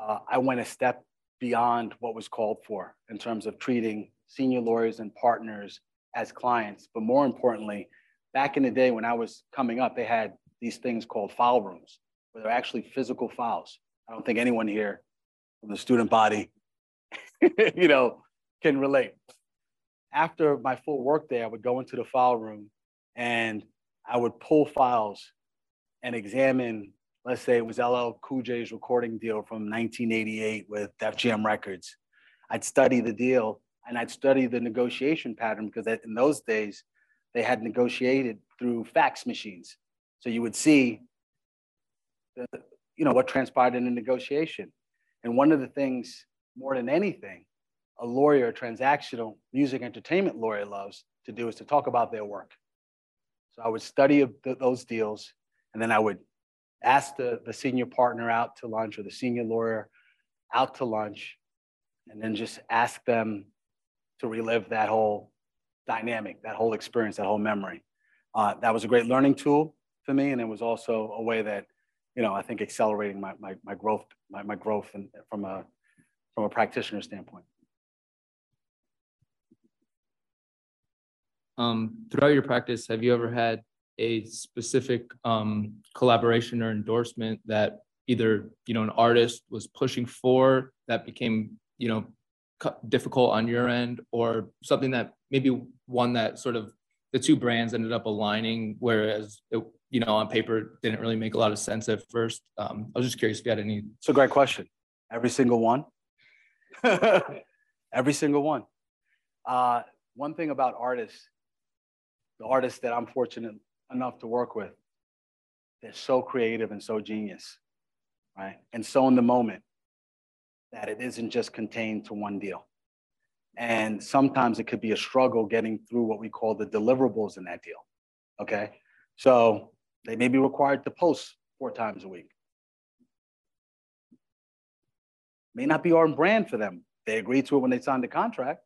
uh, I went a step beyond what was called for in terms of treating senior lawyers and partners as clients, but more importantly, back in the day when I was coming up, they had these things called file rooms, where they're actually physical files. I don't think anyone here from the student body, you know, can relate. After my full work day, I would go into the file room and I would pull files and examine, let's say it was LL Cool J's recording deal from 1988 with Def Jam Records. I'd study the deal and I'd study the negotiation pattern because in those days they had negotiated through fax machines. So you would see, the, you know, what transpired in the negotiation. And one of the things, more than anything, a lawyer, a transactional music entertainment lawyer loves to do is to talk about their work. So I would study those deals, and then I would ask the, the senior partner out to lunch or the senior lawyer out to lunch, and then just ask them to relive that whole dynamic, that whole experience, that whole memory. Uh, that was a great learning tool for me, and it was also a way that, you know, I think accelerating my, my, my growth, my, my growth and from a from a practitioner standpoint.
Um, throughout your practice, have you ever had a specific um, collaboration or endorsement that either you know an artist was pushing for that became you know difficult on your end, or something that maybe one that sort of the two brands ended up aligning, whereas it, you know on paper didn't really make a lot of sense at first. Um, I was just curious if you had any.
It's a great question. Every single one. Every single one. Uh, one thing about artists the artists that I'm fortunate enough to work with, they're so creative and so genius, right? And so in the moment that it isn't just contained to one deal. And sometimes it could be a struggle getting through what we call the deliverables in that deal, okay? So they may be required to post four times a week. May not be on brand for them. They agreed to it when they signed the contract,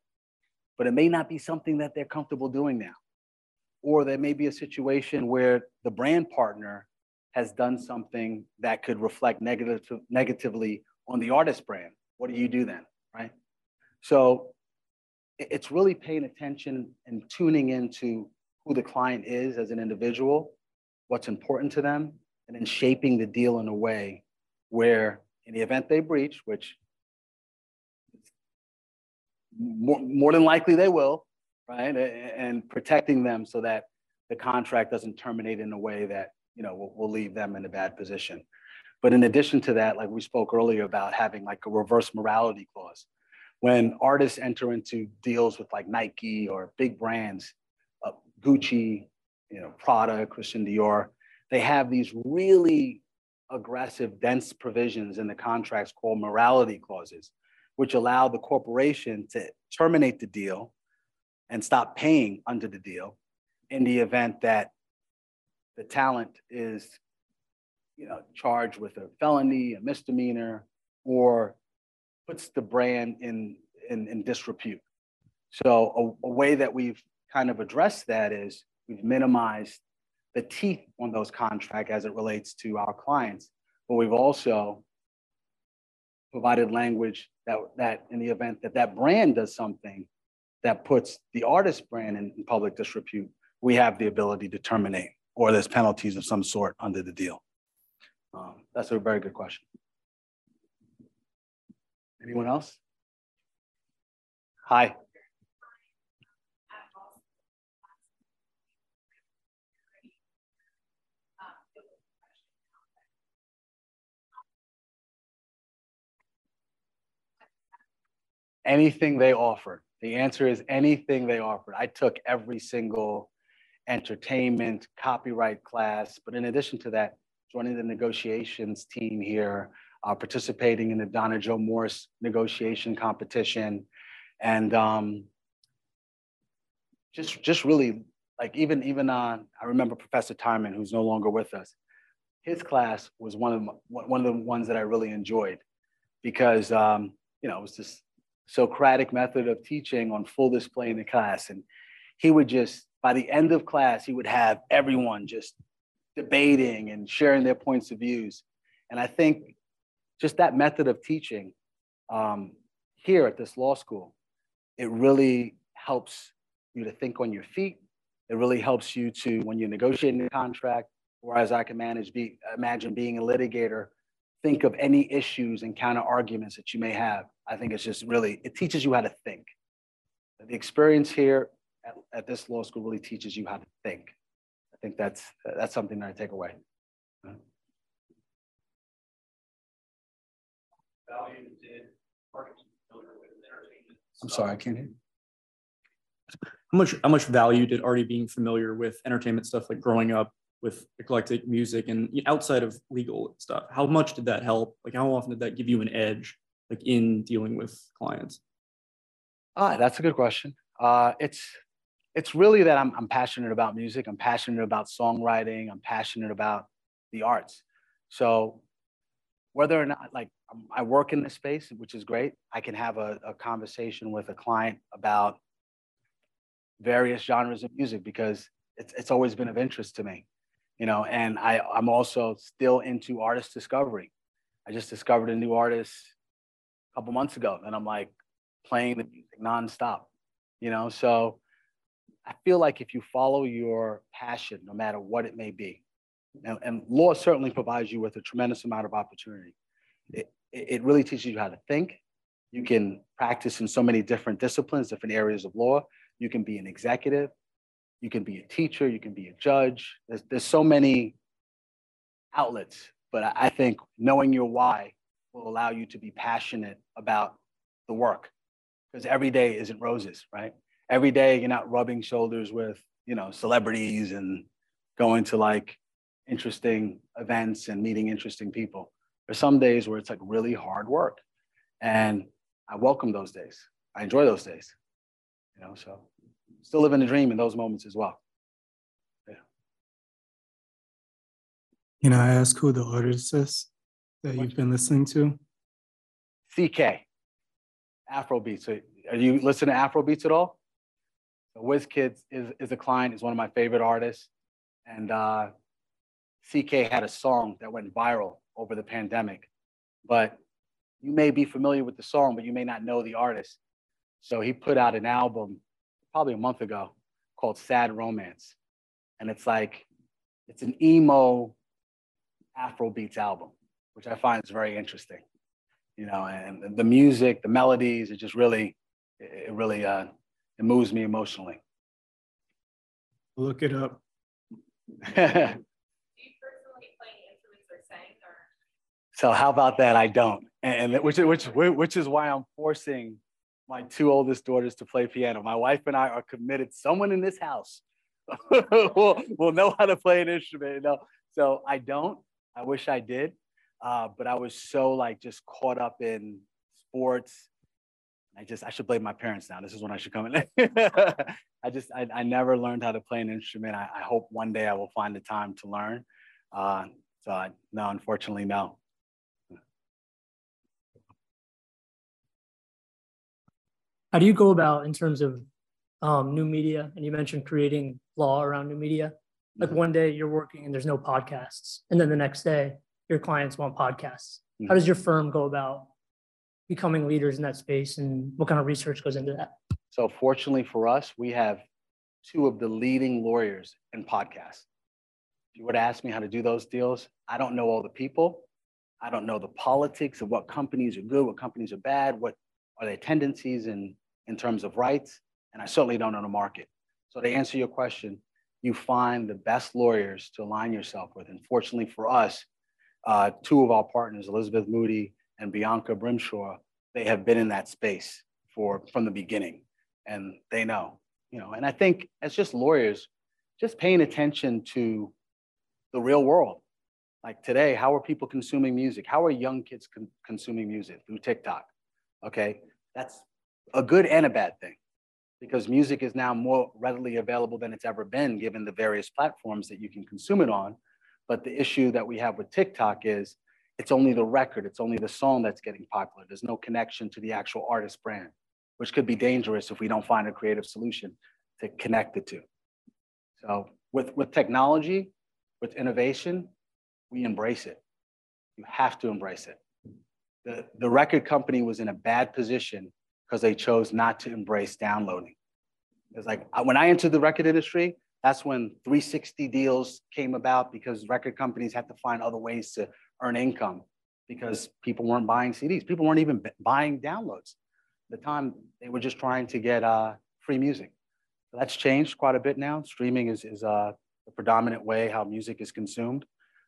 but it may not be something that they're comfortable doing now. Or there may be a situation where the brand partner has done something that could reflect negative, negatively on the artist brand. What do you do then, right? So it's really paying attention and tuning into who the client is as an individual, what's important to them, and then shaping the deal in a way where, in the event they breach, which more, more than likely they will, right? And protecting them so that the contract doesn't terminate in a way that, you know, will, will leave them in a bad position. But in addition to that, like we spoke earlier about having like a reverse morality clause, when artists enter into deals with like Nike or big brands, uh, Gucci, you know, Prada, Christian Dior, they have these really aggressive, dense provisions in the contracts called morality clauses, which allow the corporation to terminate the deal and stop paying under the deal in the event that the talent is you know charged with a felony a misdemeanor or puts the brand in in, in disrepute so a, a way that we've kind of addressed that is we've minimized the teeth on those contracts as it relates to our clients but we've also provided language that, that in the event that that brand does something that puts the artist brand in, in public disrepute, we have the ability to terminate or there's penalties of some sort under the deal. Um, that's a very good question. Anyone else? Hi. Anything they offer. The answer is anything they offered. I took every single entertainment, copyright class, but in addition to that, joining the negotiations team here, uh, participating in the Donna Joe Morse negotiation competition, and um, just just really like even even uh, I remember Professor Timon, who's no longer with us. His class was one of the, one of the ones that I really enjoyed because um, you know it was just Socratic method of teaching on full display in the class. And he would just, by the end of class, he would have everyone just debating and sharing their points of views. And I think just that method of teaching um, here at this law school, it really helps you to think on your feet. It really helps you to, when you're negotiating a contract, Whereas I can manage, be, imagine being a litigator, think of any issues and counter arguments that you may have. I think it's just really, it teaches you how to think. The experience here at, at this law school really teaches you how to think. I think that's, that's something that I take away. I'm sorry, I can't hear. you.
How much how much value did already being familiar with entertainment stuff like growing up with eclectic music and outside of legal stuff? How much did that help? Like how often did that give you an edge like in dealing with clients?
Ah, that's a good question. Uh, it's it's really that I'm I'm passionate about music. I'm passionate about songwriting. I'm passionate about the arts. So whether or not like I work in this space, which is great, I can have a, a conversation with a client about various genres of music because it's it's always been of interest to me, you know. And I I'm also still into artist discovery. I just discovered a new artist a couple months ago, and I'm like playing the music nonstop, you know. So I feel like if you follow your passion, no matter what it may be, and, and law certainly provides you with a tremendous amount of opportunity. It, it really teaches you how to think. You can practice in so many different disciplines, different areas of law. You can be an executive. You can be a teacher. You can be a judge. There's, there's so many outlets, but I, I think knowing your why will allow you to be passionate about the work because every day isn't roses, right? Every day you're not rubbing shoulders with, you know, celebrities and going to like interesting events and meeting interesting people. There's some days where it's like really hard work. And I welcome those days. I enjoy those days. You know, so still living the dream in those moments as well. Yeah.
know, I ask who the artist is that you've been listening to?
CKay, Afrobeats. So are you listening to Afrobeats at all? So Wizkid is, is a client, is one of my favorite artists. And uh, CKay had a song that went viral over the pandemic, but you may be familiar with the song, but you may not know the artist. So he put out an album probably a month ago called Sad Romance. And it's like, it's an emo Afrobeats album, which I find is very interesting. You know, and the music, the melodies, it just really, it really, uh, it moves me emotionally.
Look it up.
So how about that? I don't, and which which which is why I'm forcing my two oldest daughters to play piano. My wife and I are committed. Someone in this house will will know how to play an instrument. You know, so I don't. I wish I did, uh, but I was so like just caught up in sports. I just I should blame my parents now. This is when I should come in. I just I, I never learned how to play an instrument. I, I hope one day I will find the time to learn. Uh, so I, no, unfortunately, no.
How do you go about in terms of um, new media? And you mentioned creating law around new media. Like
Mm-hmm.
one day you're working and there's no podcasts, and then the next day your clients want podcasts.
Mm-hmm.
How does your firm go about becoming leaders in that space, and what kind of research goes into that?
So fortunately for us, we have two of the leading lawyers in podcasts. If you were to ask me how to do those deals, I don't know all the people. I don't know the politics of what companies are good, what companies are bad, what are their tendencies in, in terms of rights, and I certainly don't know the market. So to answer your question, you find the best lawyers to align yourself with. And fortunately for us, uh, two of our partners, Elizabeth Moody and Bianca Grimshaw, they have been in that space for from the beginning, and they know, you know. And I think as just lawyers, just paying attention to the real world. Like today, how are people consuming music? How are young kids con- consuming music through TikTok? Okay, that's a good and a bad thing because music is now more readily available than it's ever been, given the various platforms that you can consume it on. But the issue that we have with TikTok is it's only the record, it's only the song that's getting popular. There's no connection to the actual artist brand, which could be dangerous if we don't find a creative solution to connect the two. So with, with technology, with innovation, we embrace it. You have to embrace it. The, the record company was in a bad position because they chose not to embrace downloading. It's like when I entered the record industry, That's when 360 deals came about because record companies had to find other ways to earn income because people weren't buying CDs. People weren't even buying downloads. At the time, they were just trying to get uh, free music. That's changed quite a bit now. Streaming is, is uh, the predominant way how music is consumed.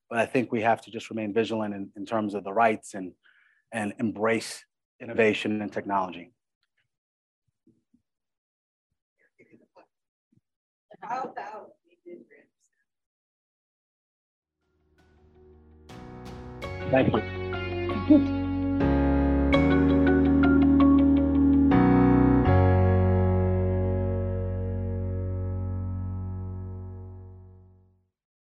But I think we have to just remain vigilant in, in terms of the rights and, and embrace innovation and technology.
How about